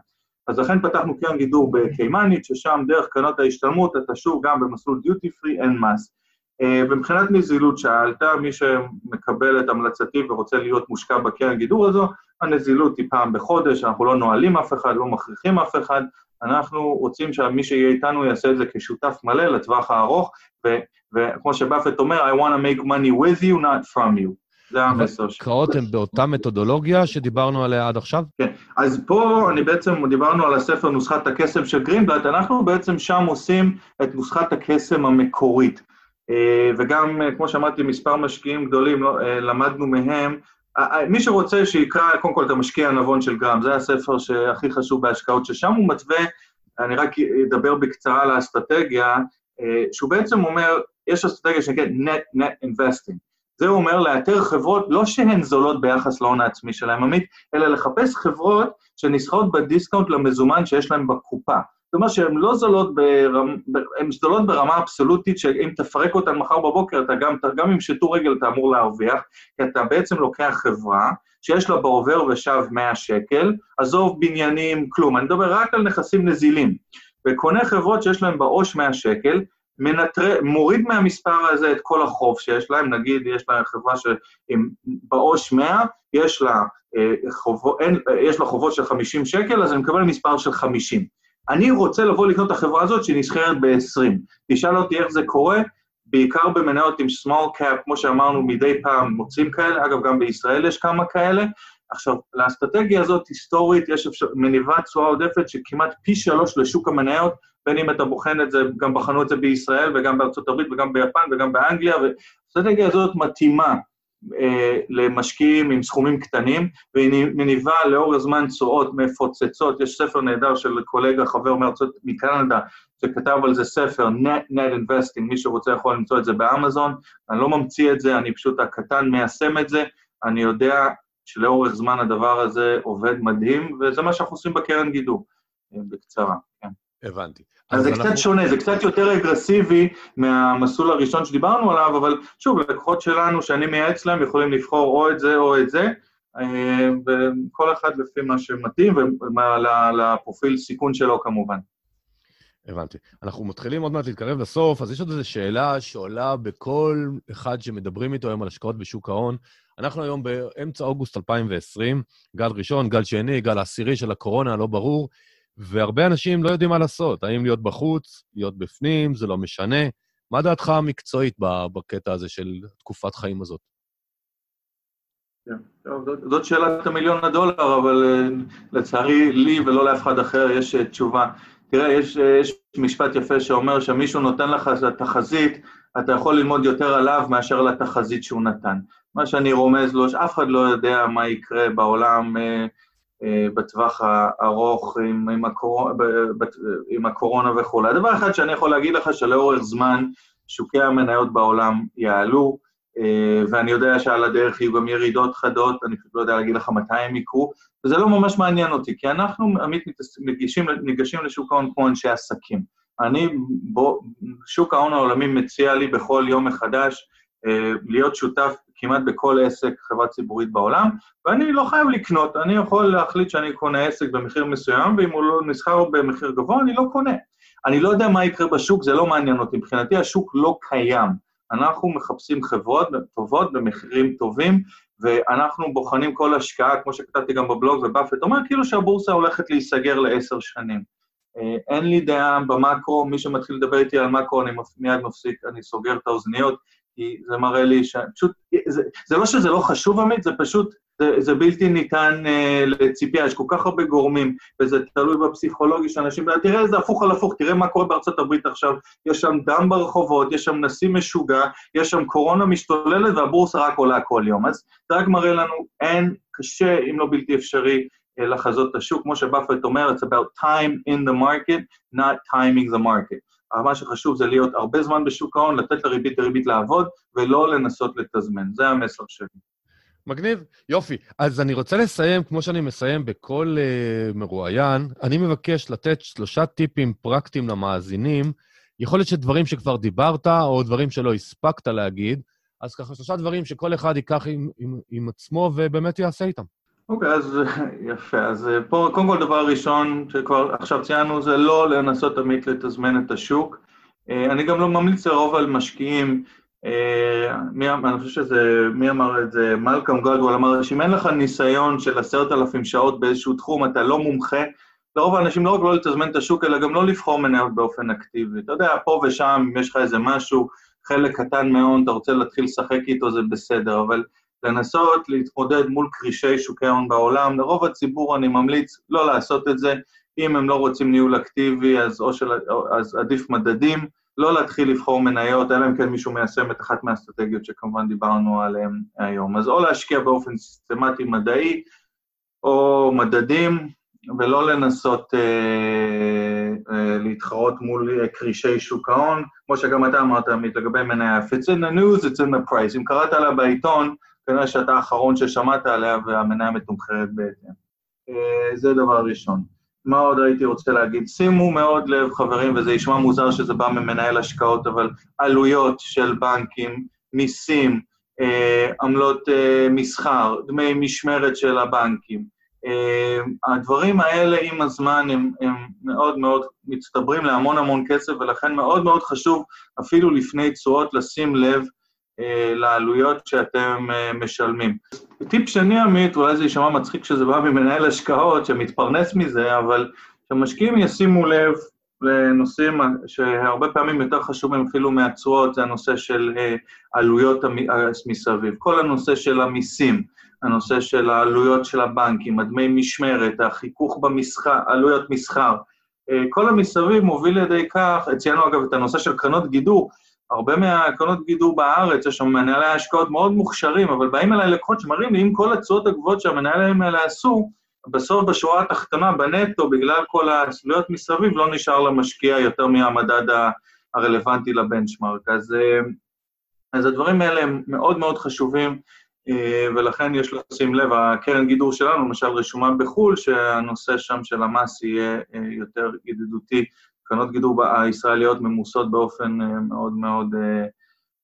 אז לכן פתחנו קרן גידור בקיימנית, ששם דרך קרנות ההשתלמות אתה שוב גם במסלול דיוטי פרי, אין מס. אה, ומבחינת נזילות שאלת, מי שמקבל את המלצתי ורוצה להיות מושקע בקרן גידור הזו, הנזילות היא פעם בחודש, אנחנו לא נועלים אף אחד, לא מכריחים אף אחד, אנחנו רוצים שמי שיהיה איתנו יעשה את זה כשותף מלא לטווח הארוך, וכמו שבאפט אומר, I want to make money with you, not from you. זה המסר שלי. הקראות הן באותה מתודולוגיה שדיברנו עליה עד עכשיו? כן, אז פה אני בעצם, דיברנו על הספר נוסחת הקסם של גרינבלט, אנחנו בעצם שם עושים את נוסחת הקסם המקורית. אה, וגם, אה, כמו שאמרתי, מספר משקיעים גדולים, לא, אה, למדנו מהם. מי שרוצה שיקרא קודם כל את המשקיע הנבון של גרם, זה הספר שהכי חשוב בהשקעות, ששם הוא מתווה, אני רק אדבר בקצרה על האסטרטגיה, שהוא בעצם אומר, יש אסטרטגיה שנקראת net net investing. זה אומר לאתר חברות, לא שהן זולות ביחס להון העצמי שלהן, עמית, אלא לחפש חברות שנסחרות בדיסקאונט למזומן שיש להן בקופה. זאת אומרת שהן לא זולות, ברמ... הן זולות ברמה אבסולוטית, שאם תפרק אותן מחר בבוקר, אתה גם, גם אם שתו רגל אתה אמור להרוויח, כי אתה בעצם לוקח חברה שיש לה בעובר ושב 100 שקל, עזוב בניינים, כלום, אני מדבר רק על נכסים נזילים, וקונה חברות שיש להן בעו"ש 100 שקל, מנטר... מוריד מהמספר הזה את כל החוב שיש להם, נגיד יש לה חברה שעם בעו"ש 100, יש לה, אה, חובו, אין, יש לה חובות של 50 שקל, אז אני מקבל מספר של 50. אני רוצה לבוא לקנות את החברה הזאת שנסחרת ב-20. תשאל אותי איך זה קורה, בעיקר במניות עם small cap, כמו שאמרנו, מדי פעם מוצאים כאלה, אגב, גם בישראל יש כמה כאלה. עכשיו, לאסטרטגיה הזאת, היסטורית, יש אפשר, מניבה תשואה עודפת שכמעט פי שלוש לשוק המניות, בין אם אתה בוחן את זה, גם בחנו את זה בישראל וגם בארצות הברית וגם ביפן וגם באנגליה, והאסטרטגיה הזאת מתאימה למשקיעים עם סכומים קטנים, והיא מניבה לאור הזמן תשואות מפוצצות. יש ספר נהדר של קולגה, חבר מארצות, מקנדה, שכתב על זה ספר, Net, Net Investing, מי שרוצה יכול למצוא את זה באמזון. אני לא ממציא את זה, אני פשוט הקטן מיישם את זה. אני יודע שלאורך זמן הדבר הזה עובד מדהים, וזה מה שאנחנו עושים בקרן גידור, אה, בקצרה. הבנתי. אז זה אנחנו... קצת שונה, זה קצת יותר אגרסיבי מהמסלול הראשון שדיברנו עליו, אבל שוב, לקוחות שלנו שאני מייעץ להם יכולים לבחור או את זה או את זה, אה, וכל אחד לפי מה שמתאים ולפרופיל סיכון שלו כמובן. הבנתי. אנחנו מתחילים עוד מעט להתקרב לסוף, אז יש עוד איזו שאלה שעולה בכל אחד שמדברים איתו היום על השקעות בשוק ההון. אנחנו היום באמצע אוגוסט 2020, גל ראשון, גל שני, גל עשירי של הקורונה, לא ברור. והרבה אנשים לא יודעים מה לעשות, האם להיות בחוץ, להיות בפנים, זה לא משנה. מה דעתך המקצועית בקטע הזה של תקופת חיים הזאת? כן, טוב, זאת, זאת שאלת המיליון הדולר, אבל uh, לצערי לי ולא לאף אחד אחר יש uh, תשובה. תראה, יש, יש משפט יפה שאומר שמישהו נותן לך תחזית, אתה יכול ללמוד יותר עליו מאשר לתחזית שהוא נתן. מה שאני רומז לו, שאף אחד לא יודע מה יקרה בעולם אה, אה, בטווח הארוך עם, עם, הקורונה, עם הקורונה וכולי. הדבר אחד שאני יכול להגיד לך, שלאורך זמן שוקי המניות בעולם יעלו, אה, ואני יודע שעל הדרך יהיו גם ירידות חדות, אני פשוט לא יודע להגיד לך מתי הם יקרו, וזה לא ממש מעניין אותי, כי אנחנו, עמית, ניגשים, ניגשים לשוק ההון כמו אנשי עסקים. אני, בו, שוק ההון העולמי מציע לי בכל יום מחדש אה, להיות שותף כמעט בכל עסק, חברה ציבורית בעולם, ואני לא חייב לקנות, אני יכול להחליט שאני קונה עסק במחיר מסוים, ואם הוא לא נסחר במחיר גבוה, אני לא קונה. אני לא יודע מה יקרה בשוק, זה לא מעניין אותי. מבחינתי השוק לא קיים. אנחנו מחפשים חברות טובות במחירים טובים, ואנחנו בוחנים כל השקעה, כמו שכתבתי גם בבלוג, ובאפט אומר, כאילו שהבורסה הולכת להיסגר לעשר שנים. אה, אין לי דעה במקרו, מי שמתחיל לדבר איתי על מקרו, אני מיד מפסיק, אני סוגר את האוזניות, כי זה מראה לי ש... פשוט, זה, זה לא שזה לא חשוב, עמית, זה פשוט, זה, זה בלתי ניתן uh, לציפייה, יש כל כך הרבה גורמים, וזה תלוי בפסיכולוגיה של אנשים, תראה, זה הפוך על הפוך, תראה מה קורה בארצות הברית עכשיו, יש שם דם ברחובות, יש שם נשיא משוגע, יש שם קורונה משתוללת, והבורסה רק עולה כל יום. אז זה רק מראה לנו, אין, קשה, אם לא בלתי אפשרי, אה, לחזות את השוק. כמו שבאפט אומר, it's about time in the market, not timing the market. מה שחשוב זה להיות הרבה זמן בשוק ההון, לתת לריבית דריבית לעבוד, ולא לנסות לתזמן. זה המסר שלי. מגניב, יופי. אז אני רוצה לסיים, כמו שאני מסיים בכל uh, מרואיין, אני מבקש לתת שלושה טיפים פרקטיים למאזינים. יכול להיות שדברים שכבר דיברת, או דברים שלא הספקת להגיד, אז ככה שלושה דברים שכל אחד ייקח עם, עם, עם עצמו ובאמת יעשה איתם. אוקיי, okay, אז יפה. אז אה, פה, קודם כל, דבר ראשון שכבר עכשיו ציינו, זה לא לנסות תמיד לתזמן את השוק. אה, אני גם לא ממליץ לרוב על משקיעים, אה, מי, אני חושב שזה, מי אמר את זה? מלקם גדוול אמר שאם אין לך ניסיון של עשרת אלפים שעות באיזשהו תחום, אתה לא מומחה, לרוב האנשים לא רק לא לתזמן את השוק, אלא גם לא לבחור מניות באופן אקטיבי. אתה יודע, פה ושם, אם יש לך איזה משהו, חלק קטן מאוד, אתה רוצה להתחיל לשחק איתו, זה בסדר, אבל לנסות להתמודד מול כרישי שוקי ההון בעולם. לרוב הציבור אני ממליץ לא לעשות את זה. אם הם לא רוצים ניהול אקטיבי, אז, של, אז עדיף מדדים, לא להתחיל לבחור מניות, אלא אם כן מישהו מיישם את אחת מהאסטרטגיות שכמובן דיברנו עליהן היום. אז או להשקיע באופן סיסטמטי מדעי, או מדדים, ולא לנסות אה, אה, להתחרות מול כרישי שוק ההון, כמו שגם אתה אמרת, עמית, לגבי מניה. If it's in the news, it's in the price. אם קראת עליה בעיתון, כנראה שאתה האחרון ששמעת עליה והמניה מתומחרת בהתאם. אה, זה דבר ראשון. מה עוד הייתי רוצה להגיד? שימו מאוד לב, חברים, וזה ישמע מוזר שזה בא ממנהל השקעות, אבל עלויות של בנקים, מיסים, אה, עמלות אה, מסחר, דמי משמרת של הבנקים. הדברים האלה עם הזמן הם, הם מאוד מאוד מצטברים להמון המון כסף, ולכן מאוד מאוד חשוב, אפילו לפני תשואות, לשים לב לעלויות שאתם אה, משלמים. טיפ שני, עמית, אולי זה יישמע מצחיק כשזה בא ממנהל השקעות שמתפרנס מזה, אבל שמשקיעים ישימו לב לנושאים שהרבה פעמים יותר חשובים אפילו מהתשואות, זה הנושא של אה, עלויות מסביב. כל הנושא של המיסים, הנושא של העלויות של הבנקים, הדמי משמרת, החיכוך במסחר, עלויות מסחר, כל המסביב מוביל לידי כך, ציינו אגב את הנושא של קרנות גידור, הרבה מהקרנות גידור בארץ, יש שם מנהלי השקעות מאוד מוכשרים, אבל באים אליי לקוחות שמראים לי, אם כל התשואות הגבוהות שהמנהלים האלה עשו, בסוף בשורה התחתונה, בנטו, בגלל כל הסלויות מסביב, לא נשאר למשקיע יותר מהמדד הרלוונטי לבנצ'מארק. אז, אה, אז הדברים האלה הם מאוד מאוד חשובים, אה, ולכן יש לשים לב, הקרן גידור שלנו, למשל, רשומה בחו"ל, שהנושא שם של המס יהיה אה, יותר ידידותי קרנות גידור הישראליות ממוסות באופן אה, מאוד מאוד אה,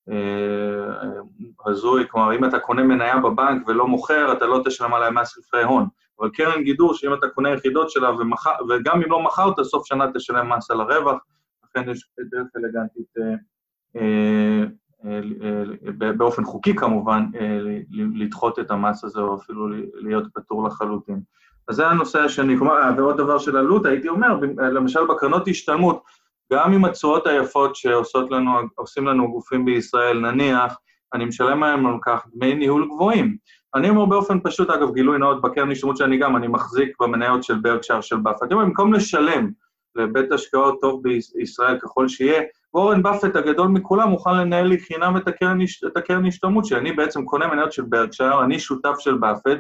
אה, הזוי, כלומר, אם אתה קונה מניה בבנק ולא מוכר, אתה לא תשלם עליה מס רווחי הון. אבל קרן גידור, שאם אתה קונה יחידות שלה, ומח... וגם אם לא מכרת, סוף שנה תשלם מס על הרווח, לכן יש דרך אלגנטית, באופן חוקי כמובן, לדחות את המס הזה, או אפילו להיות פטור לחלוטין. אז זה הנושא השני. כלומר, ועוד דבר של עלות, הייתי אומר, למשל בקרנות השתלמות, גם עם התשואות היפות שעושים לנו, לנו גופים בישראל, נניח, אני משלם להם על כך דמי ניהול גבוהים. אני אומר באופן פשוט, אגב, גילוי נאות, בקרן השתלמות שאני גם, אני מחזיק במניות של ברקשר של באפט. אני במקום לשלם לבית השקעות טוב בישראל ככל שיהיה, וורן באפט הגדול מכולם מוכן לנהל לי חינם את הקרן, השתלמות שאני בעצם קונה מניות של ברקשייר, אני שותף של באפט,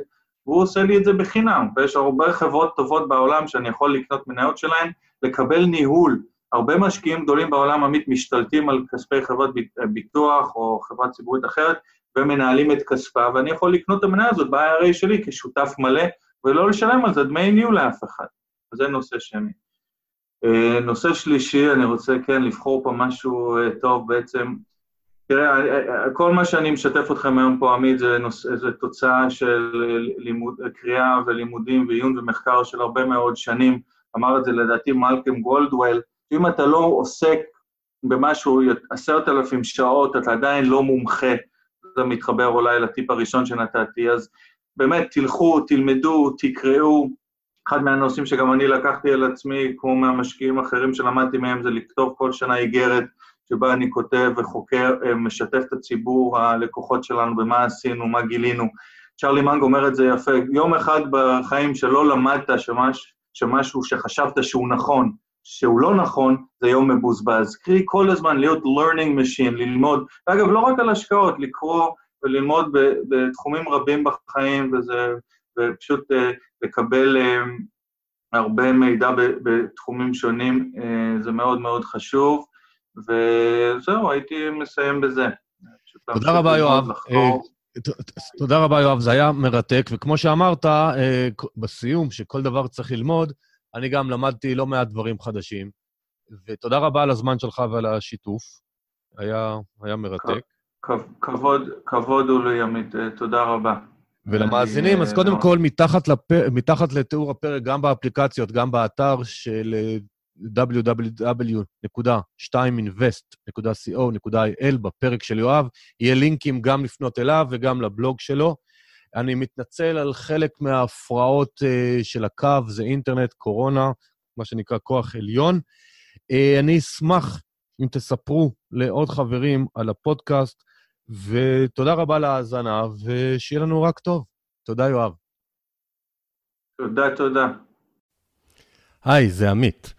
והוא עושה לי את זה בחינם, ויש הרבה חברות טובות בעולם שאני יכול לקנות מניות שלהן, לקבל ניהול. הרבה משקיעים גדולים בעולם, עמית, משתלטים על כספי חברת ביטוח או חברה ציבורית אחרת, ומנהלים את כספה, ואני יכול לקנות את המניה הזאת ב-IRA שלי כשותף מלא, ולא לשלם על זה דמי ניהול לאף אחד. זה נושא שני. אה, נושא שלישי, אני רוצה כן לבחור פה משהו אה, טוב בעצם. תראה, אה, כל מה שאני משתף אתכם היום פה, עמית, זה, נושא, זה תוצאה של לימוד, קריאה ולימודים ועיון ומחקר של הרבה מאוד שנים. אמר את זה לדעתי מלקם גולדוול, שאם אתה לא עוסק במשהו עשרת אלפים שעות, אתה עדיין לא מומחה. זה מתחבר אולי לטיפ הראשון שנתתי, אז באמת, תלכו, תלמדו, תקראו, אחד מהנושאים שגם אני לקחתי על עצמי, כמו מהמשקיעים האחרים שלמדתי מהם, זה לכתוב כל שנה איגרת שבה אני כותב וחוקר, אה, משתף את הציבור, הלקוחות שלנו, במה עשינו, מה גילינו. צ'רלי מנג אומר את זה יפה, יום אחד בחיים שלא למדת שמש, שמשהו שחשבת שהוא נכון, שהוא לא נכון, זה יום מבוזבז. קרי כל הזמן להיות learning machine, ללמוד, ואגב, לא רק על השקעות, לקרוא וללמוד בתחומים רבים בחיים, וזה ופשוט אה, לקבל אה, הרבה מידע בתחומים שונים, זה מאוד מאוד חשוב, וזהו, הייתי מסיים בזה. תודה רבה, יואב. תודה רבה, יואב, זה היה מרתק, וכמו שאמרת, בסיום, שכל דבר צריך ללמוד, אני גם למדתי לא מעט דברים חדשים, ותודה רבה על הזמן שלך ועל השיתוף, היה, היה מרתק. כבוד, כבוד הוא לי, עמית, תודה רבה. ולמאזינים, אז קודם כל, מתחת, לפ... מתחת לתיאור הפרק, גם באפליקציות, גם באתר של אה, www.2invest.co.il, בפרק של יואב, יהיה לינקים גם לפנות אליו וגם לבלוג שלו. אני מתנצל על חלק מההפרעות uh, של הקו, זה אינטרנט, קורונה, מה שנקרא כוח עליון. Uh, אני אשמח אם תספרו לעוד חברים על הפודקאסט, ותודה רבה על ההאזנה, ושיהיה לנו רק טוב. תודה, יואב. תודה, תודה. היי, זה עמית.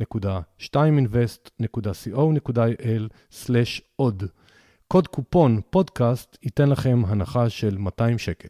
www.2invest.co.il/עוד. קוד קופון פודקאסט ייתן לכם הנחה של 200 שקל.